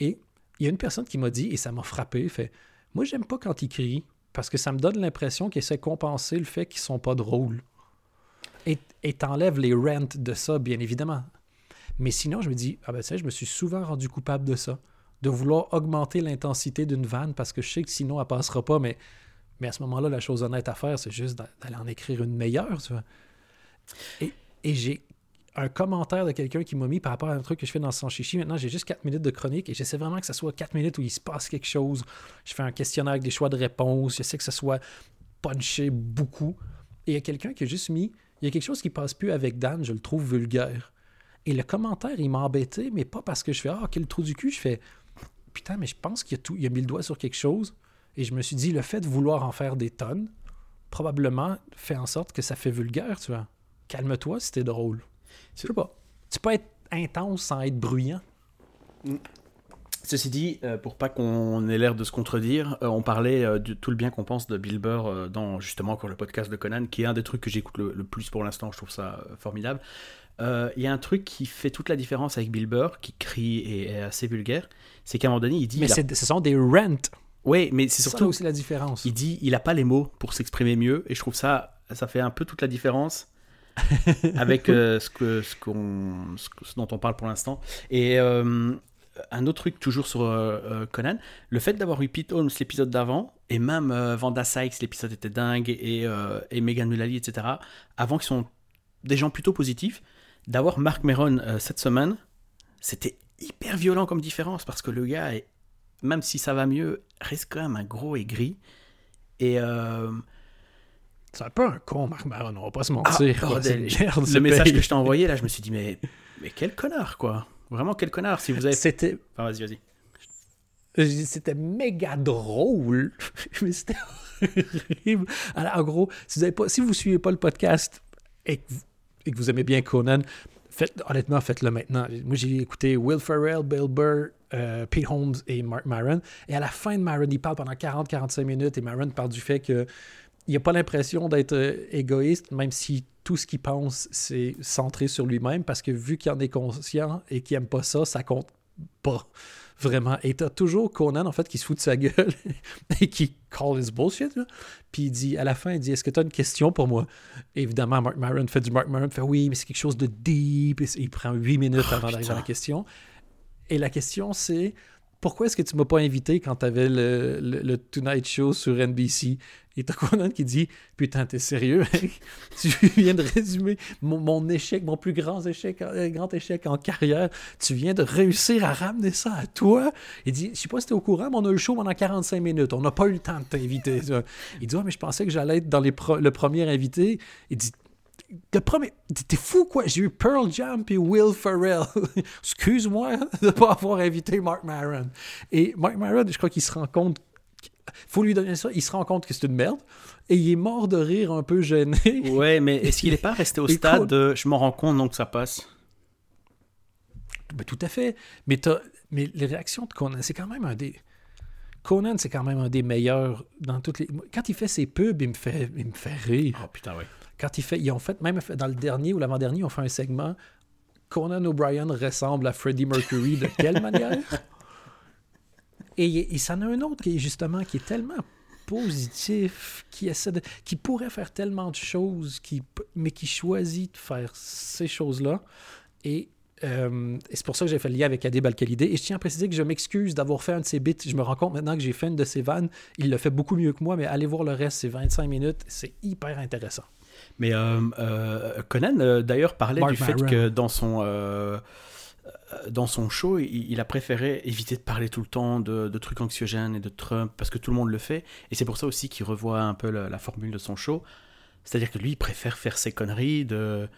Et il y a une personne qui m'a dit, et ça m'a frappé, fait Moi, j'aime pas quand ils crient, parce que ça me donne l'impression qu'ils essaient de compenser le fait qu'ils sont pas drôles. Et t'enlèves les rents de ça, bien évidemment. Mais sinon, je me dis, ah ben ça, je me suis souvent rendu coupable de ça. De vouloir augmenter l'intensité d'une vanne parce que je sais que sinon, elle passera pas. Mais, mais à ce moment-là, la chose honnête à faire, c'est juste d'aller en écrire une meilleure, tu vois. Et, j'ai un commentaire de quelqu'un qui m'a mis par rapport à un truc que je fais dans son chichi. Maintenant, j'ai juste 4 minutes de chronique et j'essaie vraiment que ce soit 4 minutes où il se passe quelque chose. Je fais un questionnaire avec des choix de réponse. J'essaie que ce soit punché beaucoup. Et il y a quelqu'un qui a juste mis il y a quelque chose qui passe plus avec Dan, je le trouve vulgaire. Et le commentaire, il m'a embêté, mais pas parce que je fais Ah, quel trou du cul. Je fais Putain, mais je pense qu'il a, tout, il a mis le doigt sur quelque chose. Et je me suis dit, le fait de vouloir en faire des tonnes, probablement fait en sorte que ça fait vulgaire, tu vois. Calme-toi si t'es drôle. Je sais pas. Tu peux être intense sans être bruyant. Mm. Ceci dit, euh, pour pas qu'on ait l'air de se contredire, euh, on parlait euh, de tout le bien qu'on pense de Bill Burr dans justement encore le podcast de Conan, qui est un des trucs que j'écoute le, plus pour l'instant. Je trouve ça formidable. Il y a un truc qui fait toute la différence avec Bill Burr, qui crie et est assez vulgaire, c'est qu'à un moment donné, il dit. Mais ce sont des rents. Oui, mais c'est surtout aussi la différence. Il dit, il a pas les mots pour s'exprimer mieux, et je trouve ça, ça fait un peu toute la différence. avec ce, que, ce, ce, dont on parle pour l'instant. Et un autre truc toujours sur euh, euh, Conan, le fait d'avoir eu Pete Holmes l'épisode d'avant, et même euh, Vanda Sykes, l'épisode était dingue, et, et Megan Mullally, etc., avant qu'ils sont des gens plutôt positifs, d'avoir Mark Meron cette semaine, c'était hyper violent comme différence, parce que le gars, même si ça va mieux, reste quand même un gros aigri. Et... C'est un peu un con, Mark Meron, on va pas se mentir. Ah, le message que je t'ai envoyé, là, je me suis dit, mais, mais quel connard, quoi. Vraiment, quel connard. Si vous avez. C'était. Enfin, vas-y, vas-y. C'était méga drôle, mais c'était horrible. Alors, en gros, si vous ne pas, si vous suivez pas le podcast et que, vous, aimez bien Conan, faites, honnêtement, faites-le maintenant. Moi, j'ai écouté Will Ferrell, Bill Burr, euh, Pete Holmes et Mark Maron. Et à la fin de Maron, il parle pendant 40-45 minutes et Maron parle du fait que il n'a pas l'impression d'être euh, égoïste, même si tout ce qu'il pense, c'est centré sur lui-même, parce que vu qu'il en est conscient et qu'il n'aime pas ça, ça compte pas vraiment. Et t'as toujours Conan, en fait, qui se fout de sa gueule et qui call his bullshit. Puis il dit, à la fin, il dit Est-ce que tu as une question pour moi? Évidemment, Mark Maron fait du Mark Maron, fait Oui, mais c'est quelque chose de deep. il prend huit minutes oh, avant d'arriver à la question. Et la question, c'est pourquoi est-ce que tu m'as pas invité quand tu avais le, le, Tonight Show sur NBC? Et t'as Conan qui dit Putain, t'es sérieux? tu viens de résumer mon, échec, mon plus grand échec, euh, grand échec en carrière. Tu viens de réussir à ramener ça à toi. Il dit Je sais pas si t'es au courant, mais on a eu le show pendant 45 minutes. On n'a pas eu le temps de t'inviter. Il dit mais je pensais que j'allais être dans les le premier invité. Il dit le premier. T'es fou, quoi? J'ai eu Pearl Jam et Will Ferrell. Excuse-moi de ne pas avoir invité Mark Maron. Et Mark Maron, je crois qu'il se rend compte. faut lui donner ça. Il se rend compte que c'est une merde. Et il est mort de rire un peu gêné. Ouais, mais est-ce qu'il n'est pas resté au stade de je m'en rends compte donc ça passe? Ben, tout à fait. Mais, mais les réactions de Conan, c'est quand même un des. Conan, c'est quand même un des meilleurs dans toutes les. Quand il fait ses pubs, il me fait, il me fait rire. Oh putain, oui. Quand il fait, ils ont fait, même dans le dernier ou l'avant-dernier, ils ont fait un segment. Conan O'Brien ressemble à Freddie Mercury de quelle manière? Et il s'en a un autre qui est justement qui est tellement positif, qui essaie de, qui pourrait faire tellement de choses, qui, mais qui choisit de faire ces choses-là. Et, euh, c'est pour ça que j'ai fait le lien avec Adib al Et je tiens à préciser que je m'excuse d'avoir fait un de ses bits. Je me rends compte maintenant que j'ai fait une de ses vannes. Il le fait beaucoup mieux que moi, mais allez voir le reste, c'est 25 minutes. C'est hyper intéressant. Mais euh, euh, Conan, euh, d'ailleurs, parlait du fait que dans son. dans son show, il, a préféré éviter de parler tout le temps de, de, trucs anxiogènes et de Trump, parce que tout le monde le fait. Et c'est pour ça aussi qu'il revoit un peu la, la, formule de son show. C'est-à-dire que lui, il préfère faire ses conneries de,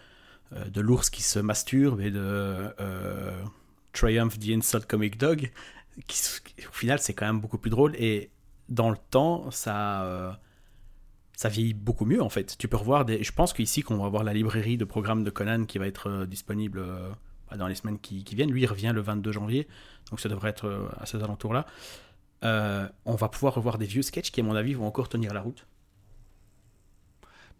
de l'ours qui se masturbe et de euh, Triumph the Insult Comic Dog, qui, au final, c'est quand même beaucoup plus drôle. Et dans le temps, ça... Euh, ça vieillit beaucoup mieux en fait. Tu peux revoir des. Je pense qu'ici, qu'on va avoir la librairie de programmes de Conan qui va être euh, disponible euh, dans les semaines qui, qui, viennent. Lui, il revient le 22 janvier, donc ça devrait être euh, à ces alentours-là. on va pouvoir revoir des vieux sketchs qui, à mon avis, vont encore tenir la route.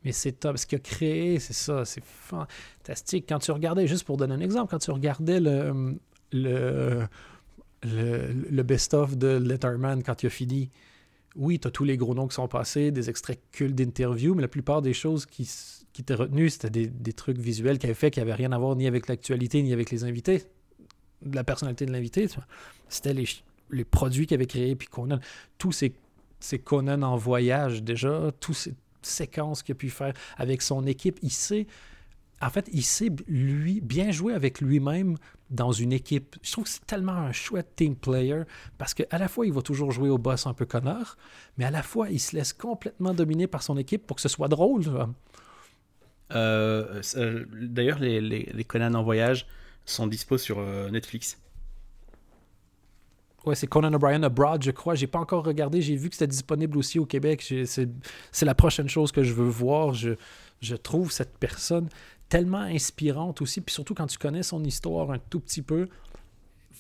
Mais c'est top. Ce qu'il a créé, c'est ça. C'est fantastique. Quand tu regardais, juste pour donner un exemple, quand tu regardais le, le, le, le best-of de Letterman quand il a fini, oui, tu as tous les gros noms qui sont passés, des extraits cultes d'interviews, mais la plupart des choses qui, qui étaient retenues, c'était des, des, trucs visuels qui avaient fait qui n'avaient rien à voir ni avec l'actualité, ni avec les invités, la personnalité de l'invité. C'était les, les, produits qu'il avait créés, puis Conan. Tous ces, ces Conan en voyage, déjà, toutes ces séquences qu'il a pu faire avec son équipe, il sait en fait, il sait, lui, bien jouer avec lui-même dans une équipe. Je trouve que c'est tellement un chouette team player parce qu'à la fois, il va toujours jouer au boss un peu connard, mais à la fois, il se laisse complètement dominer par son équipe pour que ce soit drôle. Euh, euh, D'ailleurs, les, les, les, Conan en voyage sont dispo sur euh, Netflix. Ouais, c'est Conan O'Brien Abroad, je crois. J'ai pas encore regardé. J'ai vu que c'était disponible aussi au Québec. C'est la prochaine chose que je veux voir. Je, je trouve cette personne tellement inspirante aussi, puis surtout quand tu connais son histoire un tout petit peu,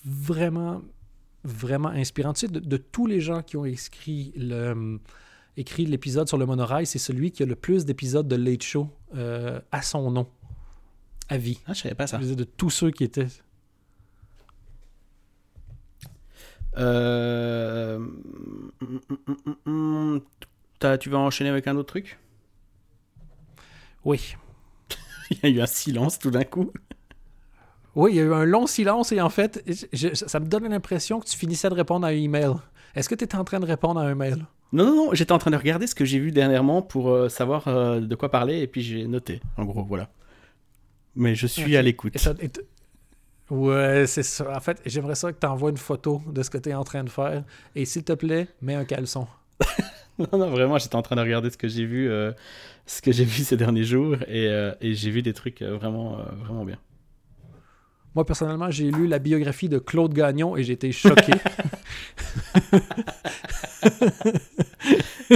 vraiment, vraiment inspirante. Tu sais, de, de tous les gens qui ont écrit le écrit l'épisode sur le monorail, c'est celui qui a le plus d'épisodes de Late Show euh, à son nom, à vie. Ah, je savais pas ça. De tous ceux qui étaient. Euh... Tu vas enchaîner avec un autre truc Oui. il y a eu un silence tout d'un coup. Oui, il y a eu un long silence et en fait, je, ça me donne l'impression que tu finissais de répondre à un email. Est-ce que tu étais en train de répondre à un mail? Non, non, non, j'étais en train de regarder ce que j'ai vu dernièrement pour euh, savoir euh, de quoi parler et puis j'ai noté, en gros, voilà. Mais je suis okay. à l'écoute. Ouais, c'est ça. En fait, j'aimerais ça que tu envoies une photo de ce que tu es en train de faire et s'il te plaît, mets un caleçon. non, non, vraiment, j'étais en train de regarder ce que j'ai vu, euh, ce que j'ai vu ces derniers jours, et, euh, et j'ai vu des trucs euh, vraiment, euh, vraiment bien. Moi, personnellement, j'ai lu la biographie de Claude Gagnon et j'ai été choqué.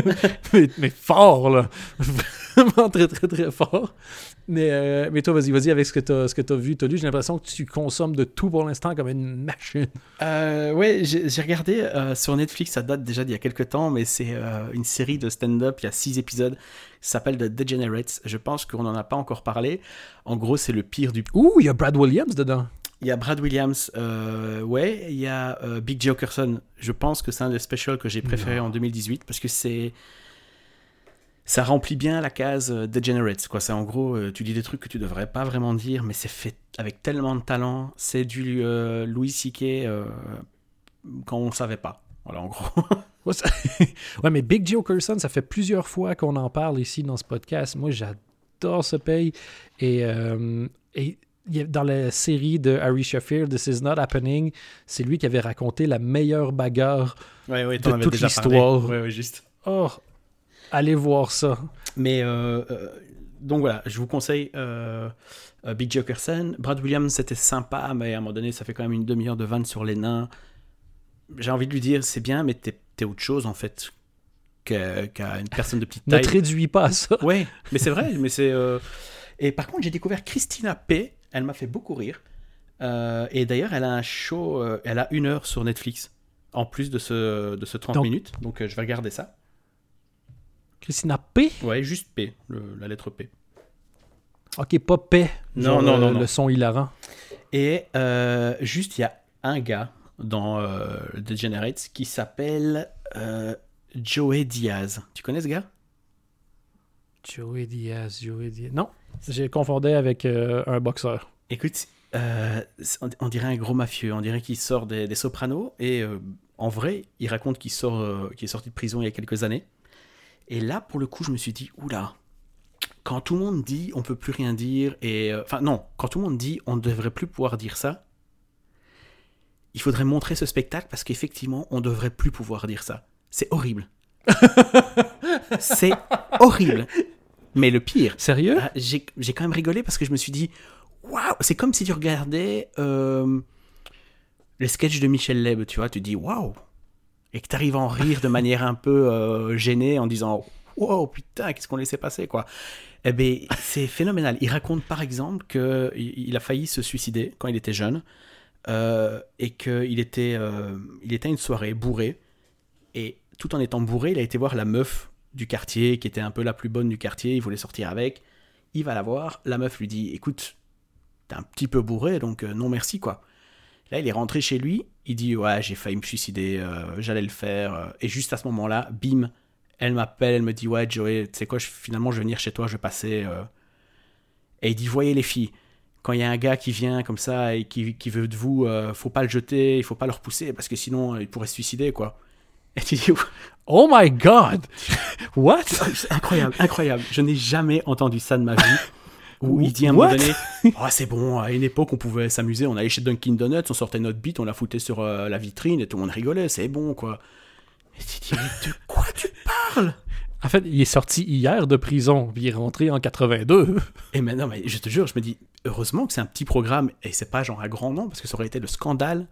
mais, mais, fort, là. Vraiment très, très, très fort. Mais, euh, mais toi, vas-y, vas-y avec ce que tu as, as, vu, tu as lu. J'ai l'impression que tu consommes de tout pour l'instant comme une machine. Euh, ouais, j'ai regardé euh, sur Netflix, ça date déjà d'il y a quelques temps, mais c'est euh, une série de stand-up, il y a six épisodes, s'appelle The Degenerates. Je pense qu'on n'en a pas encore parlé. En gros, c'est le pire du... Ouh, il y a Brad Williams dedans. Il y a Brad Williams, euh, ouais, il y a euh, Big J. Okerson. Je pense que c'est un des specials que j'ai préféré non. en 2018 parce que c'est. Ça remplit bien la case euh, Degenerates, quoi. C'est en gros, tu dis des trucs que tu devrais pas vraiment dire, mais c'est fait avec tellement de talent. C'est du euh, Louis C.K. quand on savait pas. Voilà, en gros. ouais, mais Big J. Okerson, ça fait plusieurs fois qu'on en parle ici dans ce podcast. Moi, j'adore ce pays. Et, et dans la série de Harry Shafir, This Is Not Happening, c'est lui qui avait raconté la meilleure bagarre ouais, ouais, de toute l'histoire. Ouais, juste. Oh, allez voir ça. Mais euh, euh, donc voilà, je vous conseille euh, Big Jokerson. Brad Williams, c'était sympa, mais à un moment donné, ça fait quand même une demi-heure de vanne sur les nains. J'ai envie de lui dire, c'est bien, mais t'es es autre chose en fait qu'à qu une personne de petite taille. ne te réduis pas à ça. Ouais, mais c'est vrai, mais c'est. Et par contre, j'ai découvert Christina P. Elle m'a fait beaucoup rire. Euh, et d'ailleurs, elle a un show, euh, elle a une heure sur Netflix, en plus de ce, de ce 30 donc, minutes. Donc, euh, je vais regarder ça. Christina P? Ouais, juste P, le, la lettre P. Ok, pas P. Non, non, non, Le non. son hilarant. Et juste, il y a un gars dans Degenerates qui s'appelle Joey Diaz. Tu connais ce gars? Joey Diaz, Joey Diaz. Non, j'ai confondu avec euh, un boxeur. Écoute, euh, on dirait un gros mafieux. On dirait qu'il sort des, des Sopranos. Et euh, en vrai, il raconte qu'il sort, qu'il est sorti de prison il y a quelques années. Et là, pour le coup, je me suis dit, oula, quand tout le monde dit on peut plus rien dire, et enfin non, quand tout le monde dit on ne devrait plus pouvoir dire ça, il faudrait montrer ce spectacle parce qu'effectivement, on devrait plus pouvoir dire ça. C'est horrible. c'est horrible. Mais le pire, Sérieux? Ah, j'ai quand même rigolé parce que je me suis dit, waouh, c'est comme si tu regardais euh, les sketchs de Michel Leb, tu vois, tu dis, waouh, et que tu arrives à en rire de manière un peu euh, gênée en disant, wow, putain, qu'est-ce qu'on laissait passer, quoi. Eh bien, c'est phénoménal. Il raconte par exemple qu'il il a failli se suicider quand il était jeune euh, et qu'il était, euh, il était à une soirée bourré et tout en étant bourré, il a été voir la meuf du quartier qui était un peu la plus bonne du quartier, il voulait sortir avec. Il va la voir, la meuf lui dit Écoute, t'es un petit peu bourré donc euh, non merci quoi. Là, il est rentré chez lui, il dit Ouais, j'ai failli me suicider, euh, j'allais le faire. euh. Et juste à ce moment-là, bim, elle m'appelle, elle me dit Ouais, Joey, tu sais quoi, finalement, je vais venir chez toi, je vais passer. Et il dit Voyez les filles, quand il y a un gars qui vient comme ça et qui, qui veut de vous, faut pas le jeter, il faut pas le repousser parce que sinon, il pourrait se suicider quoi. Et tu dis Oh my god What? Incroyable, incroyable. Je n'ai jamais entendu ça de ma vie. Où il dit à un What? moment donné, Ah, c'est bon, à une époque on pouvait s'amuser, on allait chez Dunkin Donuts, on sortait notre bite, on la foutait sur euh, la vitrine et tout le monde rigolait, c'est bon quoi. Et tu dis, mais de quoi tu parles? En fait, il est sorti hier de prison, puis il est rentré en 82. Et maintenant, mais je te jure, je me dis, heureusement que c'est un petit programme et c'est pas genre un grand nom parce que ça aurait été le scandale.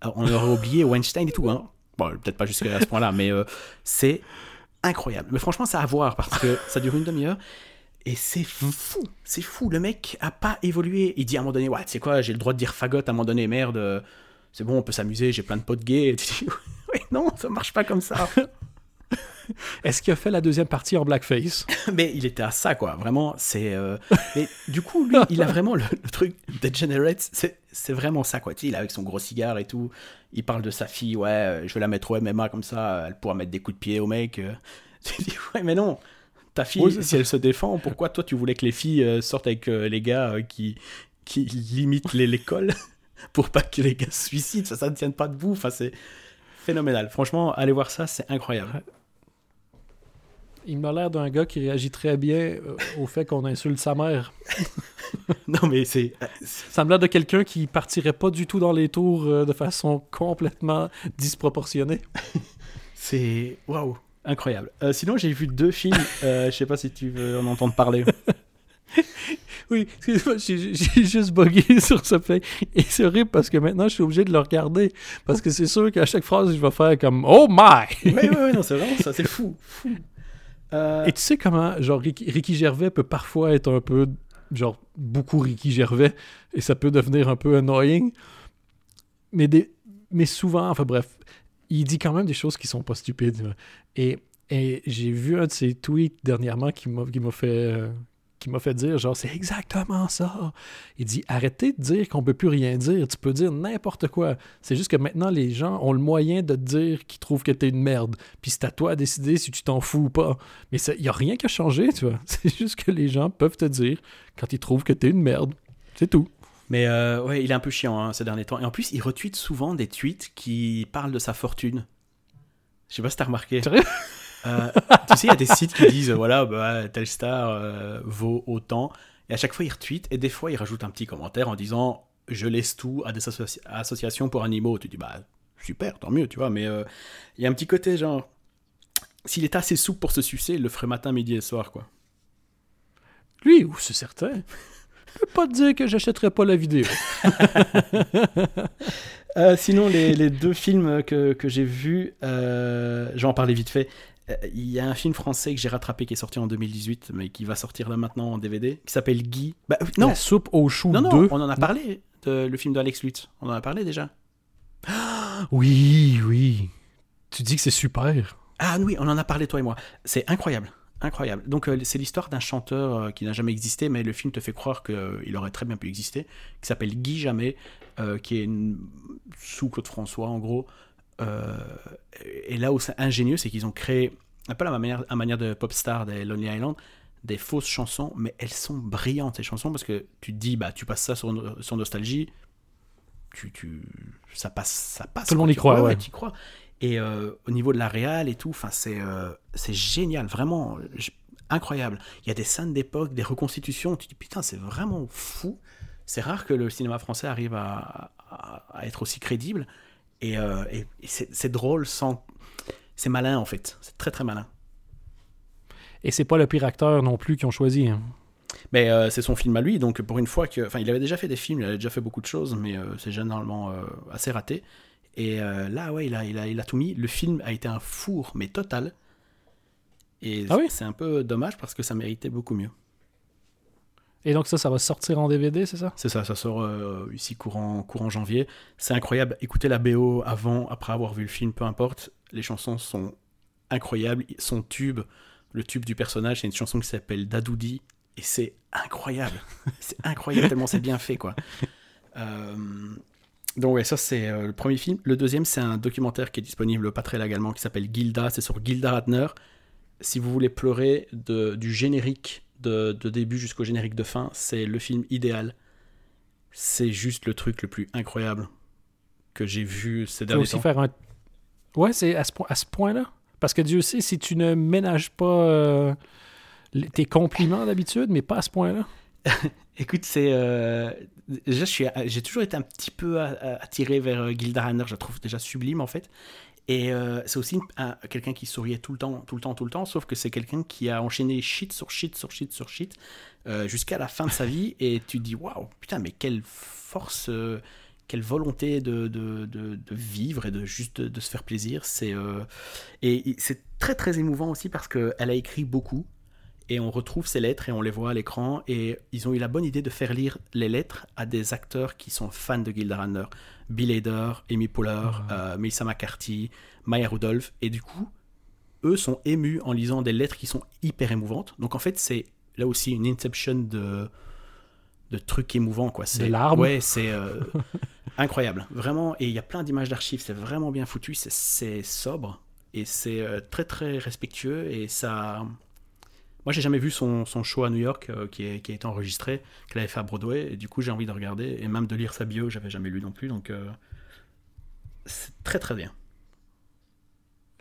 Alors, on aurait oublié Weinstein et tout, hein. Bon, peut-être pas jusqu'à ce point-là, mais euh, c'est incroyable. Mais franchement, c'est à voir parce que ça dure une demi-heure et c'est fou, c'est fou. Le mec a pas évolué. Il dit à un moment donné, ouais, tu sais quoi, j'ai le droit de dire fagotte à un moment donné, merde, euh, c'est bon, on peut s'amuser, j'ai plein de potes gays. Et tu dis, non, ça marche pas comme ça. Est-ce qu'il a fait la deuxième partie en blackface? Mais il était à ça, quoi. Vraiment, c'est. euh, Mais du coup, lui, il a vraiment le, le truc Degenerates. C'est c'est vraiment ça, quoi. Tu sais, il est avec son gros cigare et tout. Il parle de sa fille. Ouais, euh, je vais la mettre au MMA comme ça. Elle pourra mettre des coups de pied au mec. euh. Tu dis, ouais, mais non. Ta fille, Oui, si elle se défend, pourquoi toi, tu voulais que les filles sortent avec les gars qui, qui limitent les- l'école pour pas que les gars se suicident? Ça, ça ne tient pas debout. Enfin, c'est phénoménal. Franchement, allez voir ça, c'est incroyable. Il m'a l'air d'un gars qui réagit très bien euh, au fait qu'on insulte sa mère. Non, mais c'est. Ça me l'air de quelqu'un qui partirait pas du tout dans les tours euh, de façon complètement disproportionnée. C'est waouh, incroyable. Euh, sinon, j'ai vu deux films. euh, je sais pas si tu veux en entendre parler. Oui, excuse-moi, j'ai juste bugué sur ce fait. Et c'est horrible parce que maintenant, je suis obligé de le regarder. Parce que c'est sûr qu'à chaque phrase, je vais faire comme « Oh my! mais ouais, ouais, non, c'est vraiment ça, c'est fou, fou. Euh, Et tu sais comment, genre, Ricky, Gervais peut parfois être un peu, genre, beaucoup Ricky Gervais, et ça peut devenir un peu annoying. Mais, mais souvent, enfin bref, il dit quand même des choses qui sont pas stupides. Et, et j'ai vu un de ses tweets dernièrement qui m'a qui m'a fait. euh, qui m'a fait dire, genre, c'est exactement ça. Il dit, arrêtez de dire qu'on peut plus rien dire. Tu peux dire n'importe quoi. C'est juste que maintenant, les gens ont le moyen de te dire qu'ils trouvent que t'es une merde. Puis c'est à toi de décider si tu t'en fous ou pas. Mais il n'y a rien qui a changé, tu vois. C'est juste que les gens peuvent te dire quand ils trouvent que t'es une merde. C'est tout. mais euh, ouais, il est un peu chiant hein, ces derniers temps. Et en plus, il retweet souvent des tweets qui parlent de sa fortune. Je sais pas si t'as remarqué. Euh, tu sais, il y a des sites qui disent voilà, bah, telle star euh, vaut autant. Et à chaque fois, il retweet. Et des fois, il rajoute un petit commentaire en disant je laisse tout à des associ- associations pour animaux. Tu dis bah super, tant mieux, tu vois. Mais euh, il y a un petit côté genre s'il était assez souple pour se sucer, il le ferait matin, midi et soir, quoi. Lui, ou c'est certain. Je peux pas te dire que j'achèterais pas la vidéo. Euh, sinon, les, les deux films que, que j'ai vus, euh, je vais en parler vite fait. Euh, Il y a un film français que j'ai rattrapé qui est sorti en 2018, mais qui va sortir là maintenant en DVD, qui s'appelle Guy. Bah, euh, non, La soupe aux choux non, non, 2. on en a parlé, de, le film d'Alex Lutz. On en a parlé déjà. Oui, oui. Tu dis que c'est super. Ah oui, on en a parlé toi et moi. C'est incroyable. Incroyable. Donc euh, c'est l'histoire d'un chanteur euh, qui n'a jamais existé, mais le film te fait croire qu'il aurait très bien pu exister, qui s'appelle Guy Jamais, qui est une... sous Claude François en gros. Euh, et là où c'est ingénieux, c'est qu'ils ont créé, un peu à la manière, à manière de Popstar des Lonely Island, des fausses chansons, mais elles sont brillantes ces chansons parce que tu te dis, bah tu passes ça sur, sur Nostalgie, tu, tu, ça passe, ça passe. Tout le monde y croit, ouais, crois. Et euh, au niveau de la réal et tout, enfin c'est euh, c'est génial, vraiment incroyable. Il y a des scènes d'époque, des reconstitutions, tu te dis putain c'est vraiment fou. c'est rare que le cinéma français arrive à, à- à être aussi crédible. Et, euh, et- et c'est drôle sans. C'est malin en fait. C'est très très malin. Et c'est pas le pire acteur non plus qu'ils ont choisi. hein. Mais euh, c'est son film à lui, donc pour une fois que. Enfin, il avait déjà fait des films, il avait déjà fait beaucoup de choses, mais euh, c'est généralement assez raté. Et là, ouais, il a, il, a, il a tout mis. Le film a été un four, mais total. Et Ah oui? c'est un peu dommage parce que ça méritait beaucoup mieux. Et donc ça, ça va sortir en DVD, c'est ça? C'est ça, ça sort euh, ici courant, courant janvier. C'est incroyable. Écoutez la BO avant, après avoir vu le film, peu importe. Les chansons sont incroyables. Son tube, le tube du personnage, c'est une chanson qui s'appelle Dadoudi. Et c'est incroyable. c'est incroyable tellement c'est bien fait, quoi. Euh, donc ouais, ça c'est euh, le premier film. Le deuxième, c'est un documentaire qui est disponible au Patrel également, qui s'appelle Gilda. C'est sur Gilda Radner. Si vous voulez pleurer de, du générique de, de début jusqu'au générique de fin, c'est le film idéal. C'est juste le truc le plus incroyable que j'ai vu ces Tu vas derniers aussi temps. faire un... Ouais, c'est à ce, point- à ce point-là? Parce que Dieu sait, si tu ne ménages pas euh, tes compliments d'habitude, mais pas à ce point-là. Écoute, c'est euh, déjà, je suis, j'ai toujours été un petit peu attiré vers euh, Gilda Radner. Je la trouve déjà sublime en fait. Et euh, c'est aussi un- quelqu'un qui souriait tout le temps, tout le temps, tout le temps. Sauf que c'est quelqu'un qui a enchaîné shit sur shit sur shit sur shit euh, jusqu'à la fin de sa vie. Et tu te dis waouh, putain, mais quelle force, euh, quelle volonté de, de, de, vivre et de juste de, se faire plaisir. C'est et c'est très très émouvant aussi parce que elle a écrit beaucoup et on retrouve ces lettres et on les voit à l'écran et ils ont eu la bonne idée de faire lire les lettres à des acteurs qui sont fans de Gilda Radner Bill Hader, Amy Poehler, euh, Melissa McCarthy, Maya Rudolph. Et du coup eux sont émus en lisant des lettres qui sont hyper émouvantes. Donc en fait c'est là aussi une inception de de trucs émouvants quoi. C'est larmes. ouais c'est euh, incroyable. Vraiment et il y a plein d'images d'archives c'est vraiment bien foutu c'est- c'est sobre et c'est euh, très très respectueux et ça moi, j'ai jamais vu son, son show à New York euh, qui, est- qui a été enregistré, qu'elle avait fait à Broadway, et du coup, j'ai envie de regarder, et même de lire sa bio, j'avais jamais lu non plus, donc euh, c'est très très bien.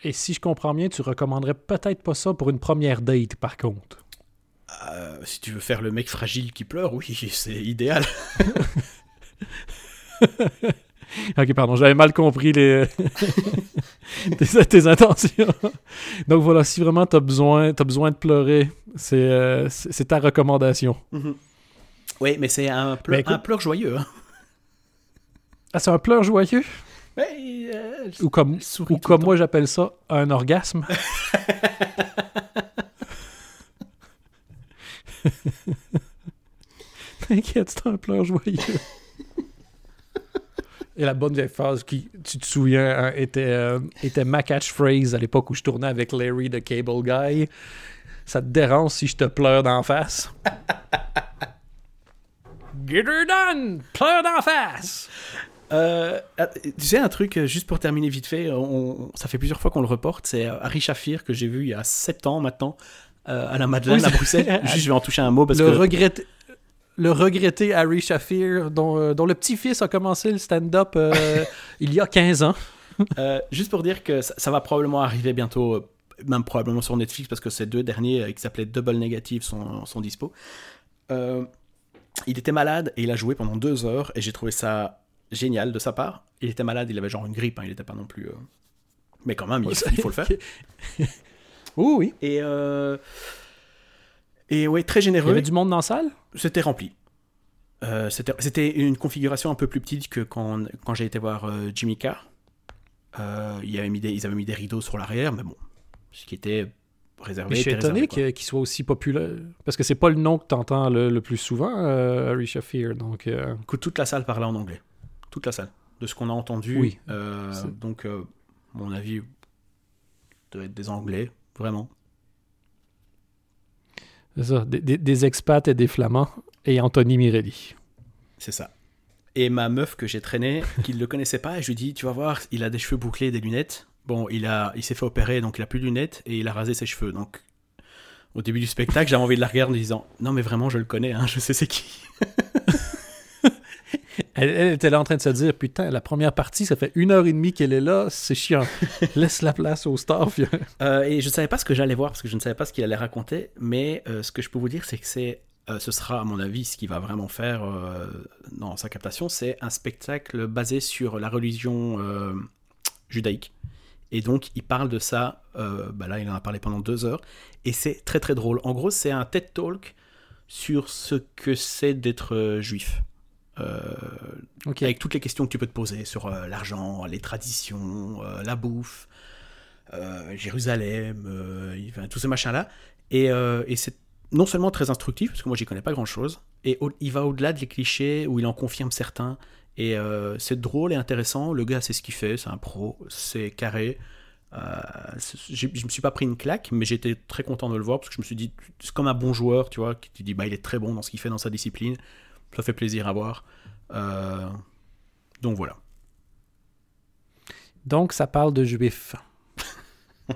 Et si je comprends bien, tu recommanderais peut-être pas ça pour une première date, par contre. Euh, si tu veux faire le mec fragile qui pleure, oui, c'est idéal. Ok, pardon, j'avais mal compris les... tes, tes intentions. Donc voilà, si vraiment t'as besoin, as besoin de pleurer, c'est euh, ta recommandation. Oui, mais c'est un, pleur, Mais écoute- un pleur joyeux. hein. Ah, c'est un pleur joyeux? Ouais, euh, Ou comme, ou comme moi j'appelle ça, un orgasme? T'inquiète, c'est un pleur joyeux. Et la bonne vieille phrase qui, tu te souviens, hein, était, euh, était ma catchphrase à l'époque où je tournais avec Larry the Cable Guy. Ça te dérange si je te pleure d'en face? Get her done! Pleure d'en face! Euh, ah, tu sais un truc, euh, juste pour terminer vite fait, on- ça fait plusieurs fois qu'on le reporte, c'est euh, Harry Shafir que j'ai vu il y a 7 ans maintenant euh, à la Madeleine Oui, à Bruxelles. Juste, je vais en toucher un mot parce le, que regretté, le regretté Harry Shafir, dont, euh, dont le petit-fils a commencé le stand-up euh, il y a 15 ans. Euh, juste pour dire que ça, ça va probablement arriver bientôt, même probablement sur Netflix, parce que ces deux derniers qui s'appelaient Double Negative sont, sont dispo. Euh, il était malade et il a joué pendant deux heures et j'ai trouvé ça génial de sa part. Il était malade, il avait genre une grippe, hein, il n'était pas non plus. Mais quand même, il, il faut le faire. Oui, oui. Et, et ouais, très Il y généreux. avait du monde dans la salle? C'était rempli. Euh, C'était une configuration un peu plus petite que quand, quand j'ai été voir euh, Jimmy Carr. Euh, il avait mis des- ils avaient mis des rideaux sur l'arrière, mais bon, ce qui était réservé. Mais je suis était étonné qu'il soit aussi populaire. Parce que c'est pas le nom que t'entends le, le plus souvent, euh, Harry Shafir. Donc, euh, Écoute, toute la salle parlait en anglais. Toute la salle. De ce qu'on a entendu. Oui. euh, donc, euh, mon avis, doit être des anglais, vraiment. C'est ça, des, des- expats et des flamands. Et Anthony Mirelli. C'est ça. Et ma meuf que j'ai traînée, qui ne le connaissait pas, je lui dis, tu vas voir, il a des cheveux bouclés, des lunettes. Bon, il, a, il s'est fait opérer, donc il a plus de lunettes, et il a rasé ses cheveux. Donc, au début du spectacle, j'avais envie de la regarder en disant, non mais vraiment, je le connais, hein, je sais c'est qui. Elle, elle était là en train de se dire Putain, la première partie, ça fait une heure et demie qu'elle est là, c'est chiant. Laisse la place au staff. Euh, et je ne savais pas ce que j'allais voir, parce que je ne savais pas ce qu'il allait raconter, mais euh, ce que je peux vous dire, c'est que c'est, euh, ce sera, à mon avis, ce qui va vraiment faire euh, dans sa captation, c'est un spectacle basé sur la religion judaïque. Et donc, il parle de ça, bah là, il en a parlé pendant deux heures, et c'est très très drôle. En gros, c'est un TED Talk sur ce que c'est d'être juif. Euh, Avec toutes les questions que tu peux te poser sur euh, l'argent, les traditions, euh, la bouffe, Jérusalem, enfin, tous ces machins-là. Et, et c'est non seulement très instructif, parce que moi j'y connais pas grand-chose, et au- il va au-delà des clichés où il en confirme certains. Et euh, c'est drôle et intéressant. Le gars sait ce qu'il fait, c'est un pro, c'est carré. Euh, c'est- je me suis pas pris une claque, mais j'étais très content de le voir parce que je me suis dit, c'est comme un bon joueur, tu vois, qui te dit, bah, il est très bon dans ce qu'il fait dans sa discipline. Ça fait plaisir à voir. Euh, donc voilà. Donc, ça parle de juifs.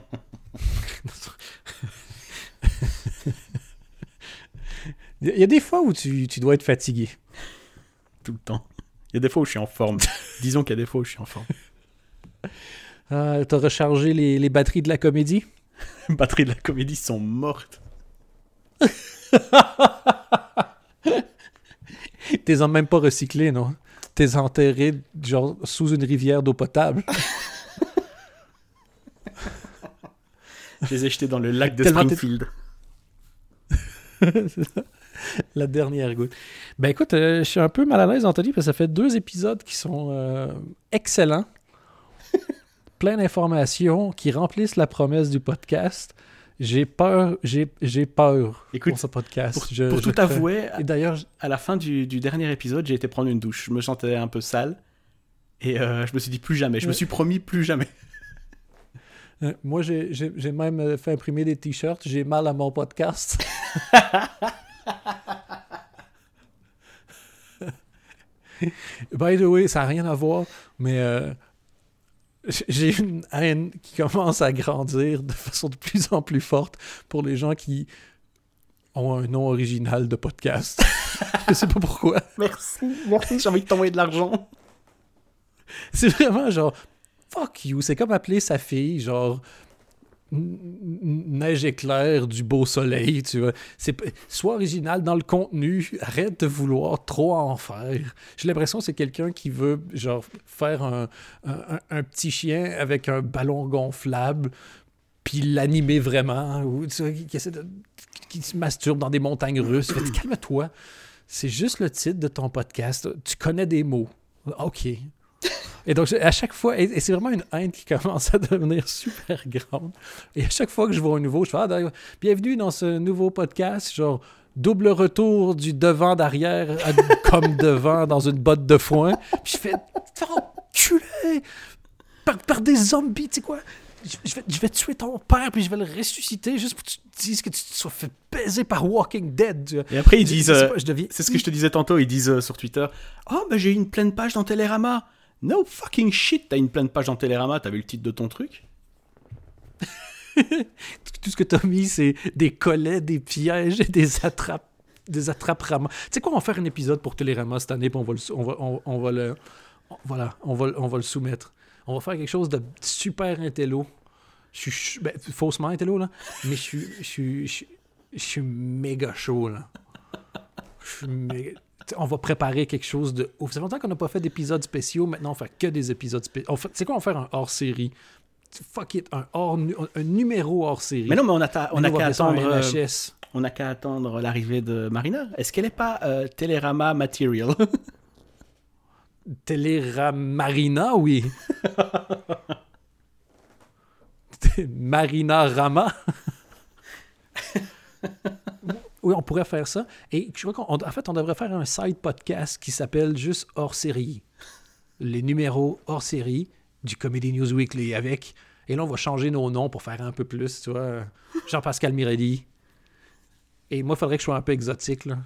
Il y a des fois où tu, tu dois être fatigué. Tout le temps. Il y a des fois où je suis en forme. Disons qu'il y a des fois où je suis en forme. Euh, T'as rechargé les, les batteries de la comédie? Les batteries de la comédie sont mortes. T'es même pas recyclé, non? T'es enterré genre sous une rivière d'eau potable. Je les ai jetés dans le lac de Tellement Springfield. C'est ça. La dernière goutte. Ben écoute, euh, je suis un peu mal à l'aise, Anthony, parce que ça fait deux épisodes qui sont euh, excellents. Plein d'informations qui remplissent la promesse du podcast. J'ai peur, j'ai j'ai peur Écoute, pour ce podcast. Pour, Je- pour je tout avouer, Et d'ailleurs, à la fin du, du dernier épisode, j'ai été prendre une douche. Je me sentais un peu sale. Et euh, je me suis dit plus jamais. Je me suis promis plus jamais. euh, moi, j'ai même fait imprimer des t-shirts. J'ai mal à mon podcast. By the way, ça n'a rien à voir, mais euh, j'ai une haine qui commence à grandir de façon de plus en plus forte pour les gens qui ont un nom original de podcast. Je sais pas pourquoi. Merci, merci. J'ai envie de t'envoyer de l'argent. C'est vraiment genre fuck you. C'est comme appeler sa fille genre Neige éclair du beau soleil, tu vois. Sois original dans le contenu, arrête de vouloir trop en faire. J'ai l'impression que c'est quelqu'un qui veut genre faire un, un- petit chien avec un ballon gonflable puis l'animer vraiment ou tu qui, qui se masturbe dans des montagnes russes. Calme-toi. C'est juste le titre de ton podcast. Tu connais des mots. OK. Et donc, à chaque fois, et, et c'est vraiment une haine qui commence à devenir super grande. Et à chaque fois que je vois un nouveau, je fais Ah, bienvenue dans ce nouveau podcast, genre double retour du devant d'arrière comme devant dans une botte de foin. Puis je fais enculé par, par des zombies, tu sais quoi? Je, je vais, je vais tuer ton père, puis je vais le ressusciter juste pour que tu te dises que tu te sois fait baiser par Walking Dead. Et après, ils disent. euh, C'est ce que je te disais tantôt. Ils disent euh, sur Twitter Oh, bah j'ai une pleine page dans Télérama. No fucking shit, t'as une pleine page dans Télérama. T'as vu le titre de ton truc tout ce que t'as mis, c'est des collets, des pièges et des attrapes. Des attrapes. Tu sais quoi, on va faire un épisode pour Télérama cette année, puis on va le, on va, on, va le, voilà, on va, on va le soumettre. On va faire quelque chose de super intello. Je suis, ben, faussement intello, là, mais je suis, je suis, méga chaud, là. Je suis méga- On va préparer quelque chose de ouf. Ça fait longtemps qu'on n'a pas fait d'épisodes spéciaux. Maintenant, on fait que des épisodes spéciaux. C'est quoi, on va faire un hors-série? Fuck it, un, hors, un numéro hors-série. Mais non, mais on a, on qu'à attendre. euh, NHS. on n'a qu'à attendre l'arrivée de Marina. Est-ce qu'elle n'est pas euh, Télérama Material? Téléramarina, oui. Marina Rama. oui, on pourrait faire ça. Et je crois qu'en en fait, on devrait faire un side podcast qui s'appelle juste hors série. Les numéros hors série du Comedy News Weekly avec. Et là, on va changer nos noms pour faire un peu plus, tu vois. Jean-Pascal Mirelli. Et moi, il faudrait que je sois un peu exotique, là.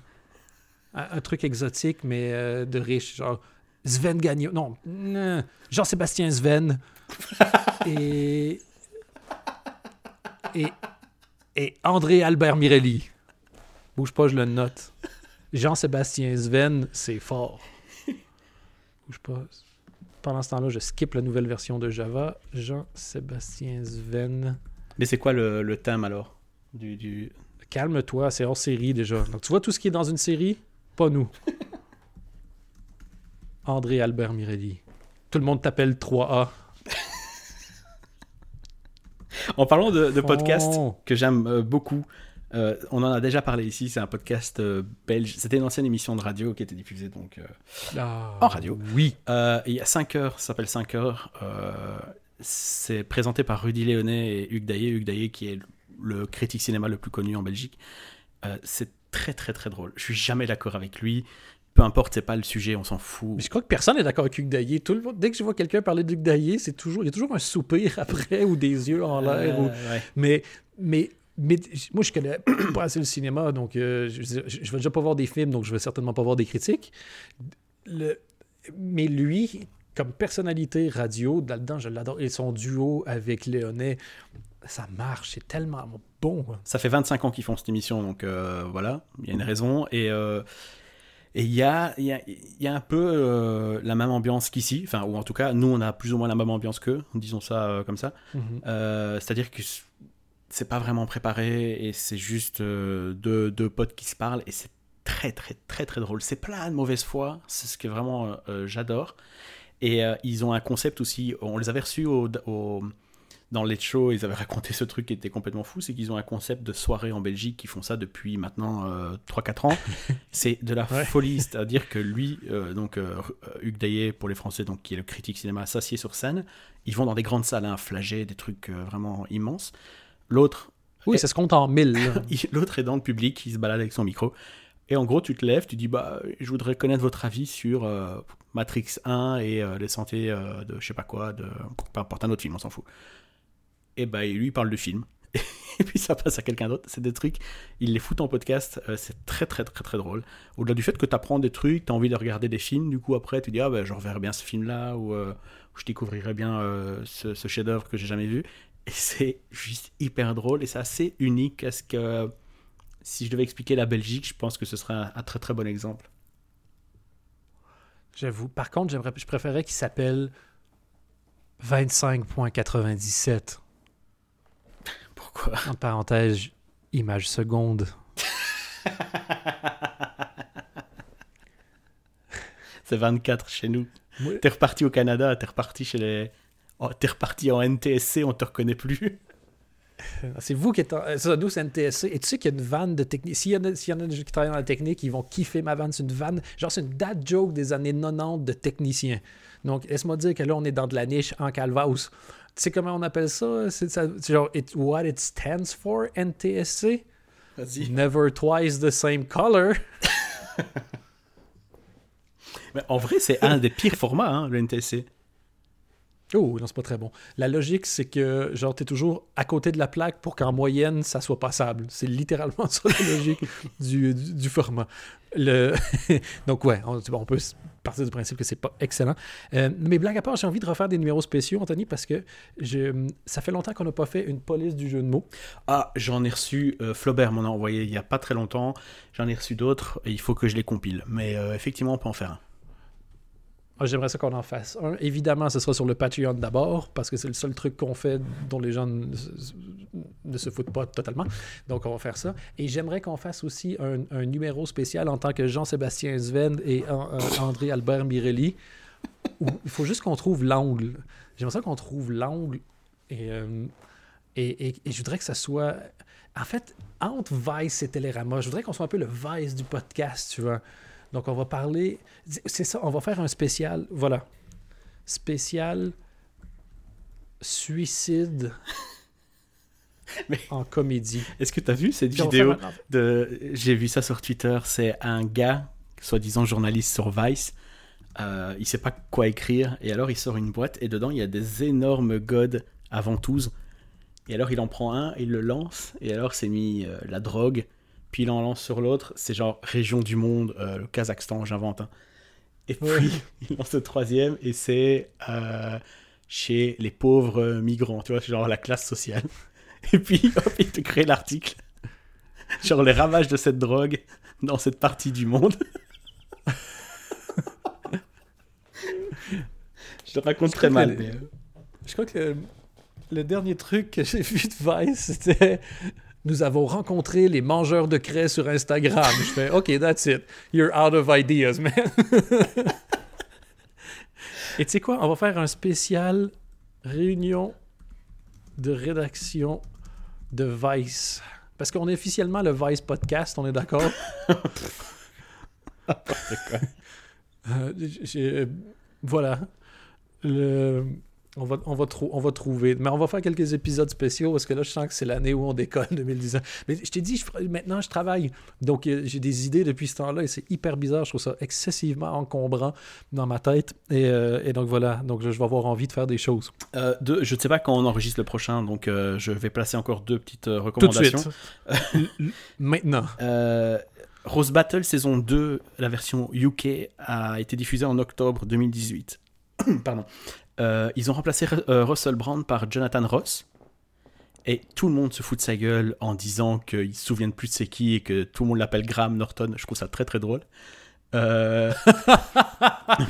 Un, un truc exotique, mais euh, de riche. Genre Sven Gagnon. Non, non, Jean-Sébastien Sven. et, et. Et André Albert Mirelli. Bouge pas, je le note. Jean-Sébastien Sven, c'est fort. Bouge pas. Pendant ce temps-là, je skip la nouvelle version de Java. Jean-Sébastien Sven. Mais c'est quoi le, le thème alors? Du, du... Calme-toi, c'est hors série déjà. Donc tu vois tout ce qui est dans une série, pas nous. André Albert Mirelli. Tout le monde t'appelle 3A. En parlant de, de podcast que j'aime euh, beaucoup, euh, on en a déjà parlé ici, c'est un podcast euh, belge. C'était une ancienne émission de radio qui était diffusée donc euh, Ah, En radio. Oui. Il y a 5 heures, ça s'appelle 5 heures. C'est présenté par Rudy Léonet et Hugues Daillé. Hugues Daillé qui est le critique cinéma le plus connu en Belgique. C'est très très très drôle. Je suis jamais d'accord avec lui. Peu importe, c'est pas le sujet, on s'en fout. Mais je crois que personne n'est d'accord avec Hugues Daillé. Tout le monde, dès que je vois quelqu'un parler d'Hugues Daillé, c'est toujours, il y a toujours un soupir après ou des yeux en l'air. ou- ouais. Mais, mais, mais moi, je connais pas assez le cinéma, donc euh, je, je, vais déjà pas voir des films, donc je vais certainement pas voir des critiques. Le, mais lui, comme personnalité radio, là-dedans, je l'adore. Et son duo avec Léonet, ça marche, c'est tellement bon. hein. Ça fait 25 ans qu'ils font cette émission, donc euh, voilà, il y a une raison. Et euh, et il y a, y, a, y a un peu euh, la même ambiance qu'ici, enfin, ou en tout cas, nous, on a plus ou moins la même ambiance qu'eux, disons ça euh, comme ça. Mhm. Euh, C'est-à-dire que c'est pas vraiment préparé et c'est juste euh, deux, deux potes qui se parlent et c'est très très très très drôle. C'est plein de mauvaise foi, c'est ce que vraiment euh, euh, j'adore. Et ils ont un concept aussi, on les avait reçus au, au- dans les shows, ils avaient raconté ce truc qui était complètement fou, c'est qu'ils ont un concept de soirée en Belgique qui font ça depuis maintenant euh, 3-4 ans. c'est de la Ouais. folie, c'est-à-dire que lui, euh, donc euh, Hugues Daillet pour les Français, donc qui est le critique cinéma, s'assied sur scène. Ils vont dans des grandes salles, un flagey, des trucs vraiment immenses. L'autre, Oui, ça se compte en mille. l'autre est dans le public, il se balade avec son micro. Et en gros, tu te lèves, tu dis bah, je voudrais connaître votre avis sur euh, Matrix 1 et euh, les santé euh, de je sais pas quoi, de peu importe un autre film, on s'en fout. Et bah, lui, il parle du film. Et puis ça passe à quelqu'un d'autre. C'est des trucs, il les fout en podcast. c'est très, très, très, très drôle. Au-delà du fait que tu apprends des trucs, tu as envie de regarder des films, du coup, après, tu dis ah bah, je reverrai bien ce film-là ou je découvrirai bien ce, ce chef-d'œuvre que j'ai jamais vu. Et c'est juste hyper drôle et c'est assez unique à ce que si je devais expliquer la Belgique, je pense que ce serait un, un très très bon exemple. J'avoue. Par contre, j'aimerais, je préférais qu'il s'appelle 25.97. Pourquoi? En parenthèse, image seconde. C'est 24 chez nous. T'es reparti au Canada, t'es reparti chez les. Oh, t'es reparti en NTSC, on te reconnaît plus. C'est vous qui êtes en... euh, Ça, nous, c'est NTSC. Et tu sais qu'il y a une vanne de technique. S'il y, en a- s'il y en a qui travaillent dans la technique, ils vont kiffer ma vanne. C'est une vanne. Genre, c'est une dad joke des années 90 de techniciens. Donc, laisse-moi dire que là, on est dans de la niche en calvaus. Tu sais comment on appelle ça? C'est ça- c'est genre, it, what it stands for, NTSC? Vas-y. Never twice the same color. Mais en vrai, c'est un des pires formats, hein, le NTSC. Oh, non, c'est pas très bon. La logique, c'est que, genre, t'es toujours à côté de la plaque pour qu'en moyenne, ça soit passable. C'est littéralement ça la logique du, du, format. Le... Donc, ouais, on, peut partir du principe que c'est pas excellent. Euh, mais blague à part, j'ai envie de refaire des numéros spéciaux, Anthony, parce que ça fait longtemps qu'on n'a pas fait une police du jeu de mots. Ah, j'en ai reçu, euh, Flaubert m'en a envoyé il y a pas très longtemps. J'en ai reçu d'autres et il faut que je les compile. Mais euh, effectivement, on peut en faire un. Ah, J'aimerais ça qu'on en fasse un. Évidemment, ce sera sur le Patreon d'abord, parce que c'est le seul truc qu'on fait dont les gens ne, se- foutent pas totalement. Donc, on va faire ça. Et j'aimerais qu'on fasse aussi un, numéro spécial en tant que Jean-Sébastien Sven et euh, André Albert Mirelli. il faut juste qu'on trouve l'angle. J'aimerais ça qu'on trouve l'angle. Et, euh, et, et- et je voudrais que ça soit. En fait, entre Vice et Télérama, je voudrais qu'on soit un peu le Vice du podcast, tu vois. Donc, on va parler. C'est ça, on va faire un spécial. Voilà. Spécial suicide Mais- en comédie. Est-ce que tu as vu cette Puis vidéo de... J'ai vu ça sur Twitter. C'est un gars, soi-disant journaliste sur Vice. Euh, il sait pas quoi écrire. Et alors, il sort une boîte. Et dedans, il y a des énormes godes à ventouses. Et alors, il en prend un, il le lance. Et alors, c'est mis euh, la drogue. Puis il en lance sur l'autre. C'est genre région du monde, euh, le Kazakhstan, j'invente. hein. Et puis, Ouais. il lance le troisième. Et c'est euh, chez les pauvres euh, migrants. Tu vois, c'est genre la classe sociale. Et puis, hop, il te crée l'article. Genre les ravages de cette drogue dans cette partie du monde. Je le raconte très mal. mais, Je crois que le, le dernier truc que j'ai vu de Vice, c'était Nous avons rencontré les mangeurs de craie sur Instagram. Je fais OK, that's it. You're out of ideas, man. Et tu sais quoi? On va faire un spécial réunion de rédaction de Vice. Parce qu'on est officiellement le Vice Podcast, on est d'accord? Euh, euh, voilà. Le... On va, on, va trou- on va trouver. Mais on va faire quelques épisodes spéciaux parce que là, je sens que c'est l'année où on décolle, 2019. Mais je t'ai dit, je maintenant, je travaille. Donc, euh, j'ai des idées depuis ce temps-là et c'est hyper bizarre. Je trouve ça excessivement encombrant dans ma tête. Et, euh, et donc, voilà. Donc, je, je vais avoir envie de faire des choses. Euh, je ne sais pas quand on enregistre le prochain, donc euh, je vais placer encore deux petites euh, Tout de recommandations. suite. maintenant. Rose Battle saison 2, la version UK, a été diffusée en octobre 2018. Pardon. Euh, ils ont remplacé euh, Russell Brand par Jonathan Ross. Et tout le monde se fout de sa gueule en disant qu'ils se souviennent plus de c'est qui et que tout le monde l'appelle Graham Norton. Je trouve ça très très drôle. Euh,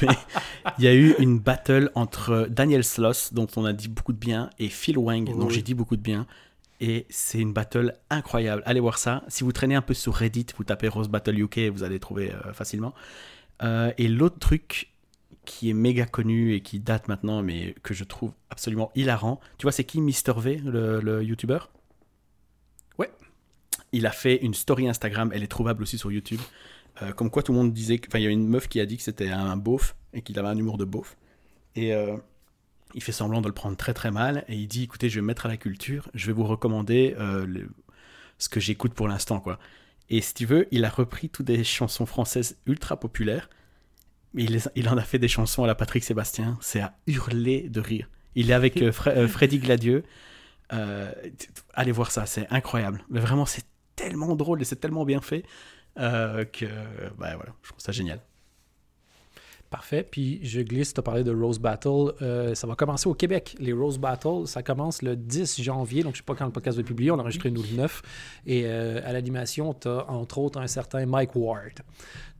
il y a eu une battle entre Daniel Sloss, dont on a dit beaucoup de bien, et Phil Wang, dont j'ai dit beaucoup de bien. Et c'est une battle incroyable. Allez voir ça. Si vous traînez un peu sur Reddit, vous tapez Rose Battle UK, vous allez trouver euh, facilement. Euh, et l'autre truc qui est méga connu et qui date maintenant, mais que je trouve absolument hilarant, tu vois, c'est qui Mr. V, le, le YouTuber? Ouais. Il a fait une story Instagram, elle est trouvable aussi sur YouTube. Euh, comme quoi tout le monde disait, enfin il y a une meuf qui a dit que c'était un beauf et qu'il avait un humour de beauf. Et euh, il fait semblant de le prendre très très mal et il dit écoutez je vais me mettre à la culture, je vais vous recommander euh, le- ce que j'écoute pour l'instant quoi. Et si tu veux, il a repris toutes des chansons françaises ultra populaires, il, en a fait des chansons à la Patrick Sébastien, c'est à hurler de rire. Il est avec euh, Fre- euh, Freddy Gladieux. Euh, allez voir ça, c'est incroyable. Mais vraiment, c'est tellement drôle et c'est tellement bien fait que bah, voilà, je trouve ça génial. Parfait. Puis je glisse, tu as parlé de Rose Battle. Euh, ça va commencer au Québec. Les Rose Battle, ça commence le 10 janvier. Donc je ne sais pas quand le podcast va être publié. On a enregistré nous le 9. Et euh, à l'animation, tu as entre autres un certain Mike Ward.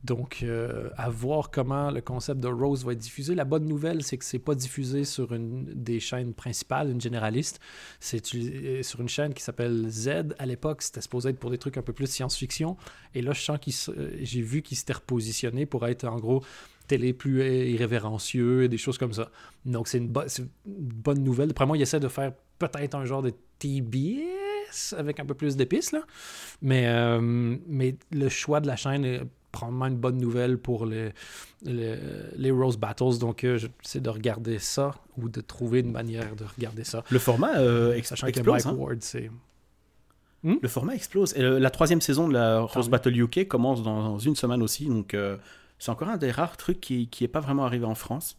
Donc euh, à voir comment le concept de Rose va être diffusé. La bonne nouvelle, c'est que c'est pas diffusé sur une des chaînes principales, une généraliste. C'est sur une chaîne qui s'appelle Z. À l'époque, c'était supposé être pour des trucs un peu plus science-fiction. Et là, je sens qu'il j'ai vu qu'il s'était repositionné pour être en gros télé plus irrévérencieux et des choses comme ça. Donc, c'est une, bo- c'est une bonne nouvelle. Après moi, il essaie de faire peut-être un genre de TBS avec un peu plus d'épices, là. Mais, euh, mais le choix de la chaîne est probablement une bonne nouvelle pour les, les, les Rose Battles. Donc, euh, j'essaie de regarder ça ou de trouver une manière de regarder ça. Le format euh, ex- Sachant que explose. Mike hein. Ward, c'est... Le format explose. Et la troisième saison de la Rose. Battle UK commence dans une semaine aussi. Donc, euh, c'est encore un des rares trucs qui n'est pas vraiment arrivé en France.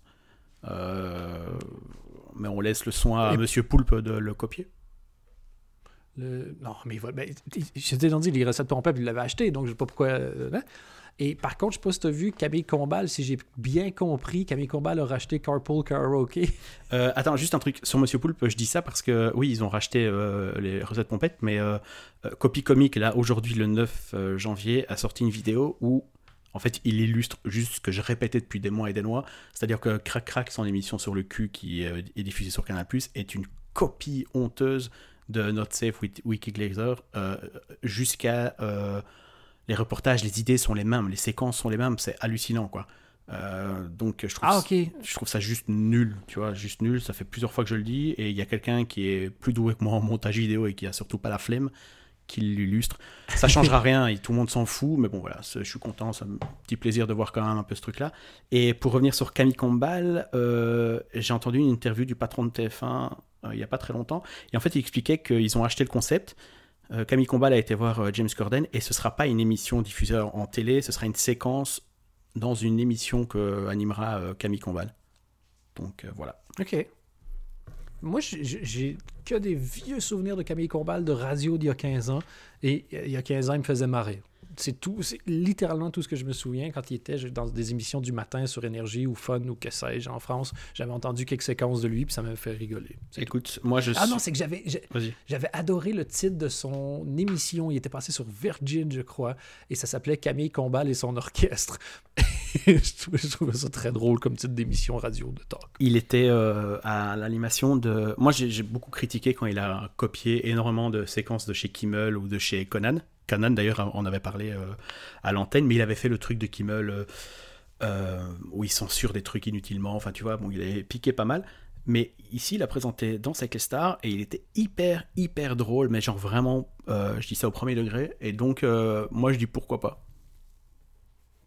Euh, mais on laisse le soin à Et- Monsieur Poulpe de le copier. Le- Non, mais il va- ben, je t'ai dit, les recettes pompées, il l'avait acheté, donc je sais pas pourquoi. euh, hein. Et par contre, je sais pas si tu as vu Camille Combal, si j'ai bien compris, Camille Combal a racheté Carpool Karaoke. Euh, attends, juste un truc sur Monsieur Poulpe, je dis ça parce que oui, ils ont racheté euh, les recettes pompettes, mais euh, Copy Comic, là, aujourd'hui, le 9 euh, janvier, a sorti une vidéo où, en fait, il illustre juste ce que je répétais depuis des mois et des mois, c'est-à-dire que Crac Crac, son émission sur le cul qui euh, est diffusée sur Canal+, est une copie honteuse de Not Safe with Wiki Glazer euh, jusqu'à... euh, les reportages, les idées sont les mêmes, les séquences sont les mêmes, c'est hallucinant, quoi. Euh, donc, je trouve Ah, je trouve ça juste nul, tu vois, juste nul. Ça fait plusieurs fois que je le dis, et il y a quelqu'un qui est plus doué que moi en montage vidéo et qui a surtout pas la flemme, qui l'illustre. Ça changera rien et tout le monde s'en fout, mais bon voilà, je suis content, ça me petit plaisir de voir quand même un peu ce truc-là. Et pour revenir sur Camille Combal, euh, j'ai entendu une interview du patron de TF1 euh, il y a pas très longtemps, et en fait il expliquait qu'ils ont acheté le concept. Euh, Camille Combal a été voir James Corden et ce sera pas une émission diffusée en télé, ce sera une séquence dans une émission que animera Camille Combal. Donc voilà. Ok. Moi, j'ai- que des vieux souvenirs de Camille Combal de radio d'il y a 15 ans. Et il y a 15 ans, il me faisait marrer. C'est tout, c'est littéralement tout ce que je me souviens quand il était dans des émissions du matin sur Énergie ou Fun ou que sais-je en France. J'avais entendu quelques séquences de lui, puis ça m'avait fait rigoler. Tout. Écoute, moi je. Ah non, c'est que j'avais j'avais adoré le titre de son émission. Il était passé sur Virgin, je crois, et ça s'appelait Camille Combal et son orchestre. je, trouvais ça très drôle comme titre d'émission radio de talk. Il était euh, à l'animation de. Moi j'ai beaucoup critiqué quand il a copié énormément de séquences de chez Kimmel ou de chez Conan. Conan d'ailleurs on avait parlé euh, à l'antenne, mais il avait fait le truc de Kimmel. euh, où il censure des trucs inutilement. Enfin, tu vois, bon, il est piqué pas mal. Mais ici, il a présenté dans Star et il était hyper, hyper drôle, mais genre vraiment, je dis ça au premier degré. Et donc, moi, je dis pourquoi pas.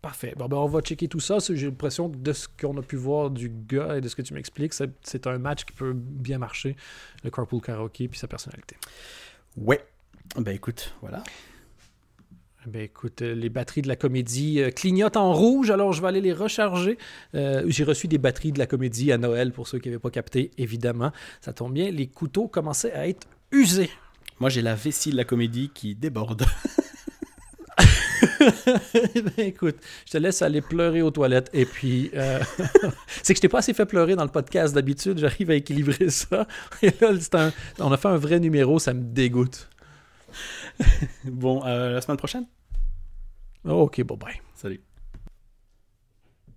Parfait. Bon, ben, on va checker tout ça. J'ai l'impression que de ce qu'on a pu voir du gars et de ce que tu m'expliques, c'est un match qui peut bien marcher, le Carpool Karaoke puis sa personnalité. Ouais. Ben écoute, voilà. Ben écoute, euh, les batteries de la comédie euh, clignotent en rouge, alors je vais aller les recharger. Euh, j'ai reçu des batteries de la comédie à Noël pour ceux qui n'avaient pas capté, évidemment. Ça tombe bien, les couteaux commençaient à être usés. Moi, j'ai la vessie de la comédie qui déborde. ben écoute, je te laisse aller pleurer aux toilettes. Et puis, c'est que je t'ai pas assez fait pleurer dans le podcast d'habitude. J'arrive à équilibrer ça. Et là, un... on a fait un vrai numéro, ça me dégoûte. bon, euh, la semaine prochaine? Ok, bye bye. Salut.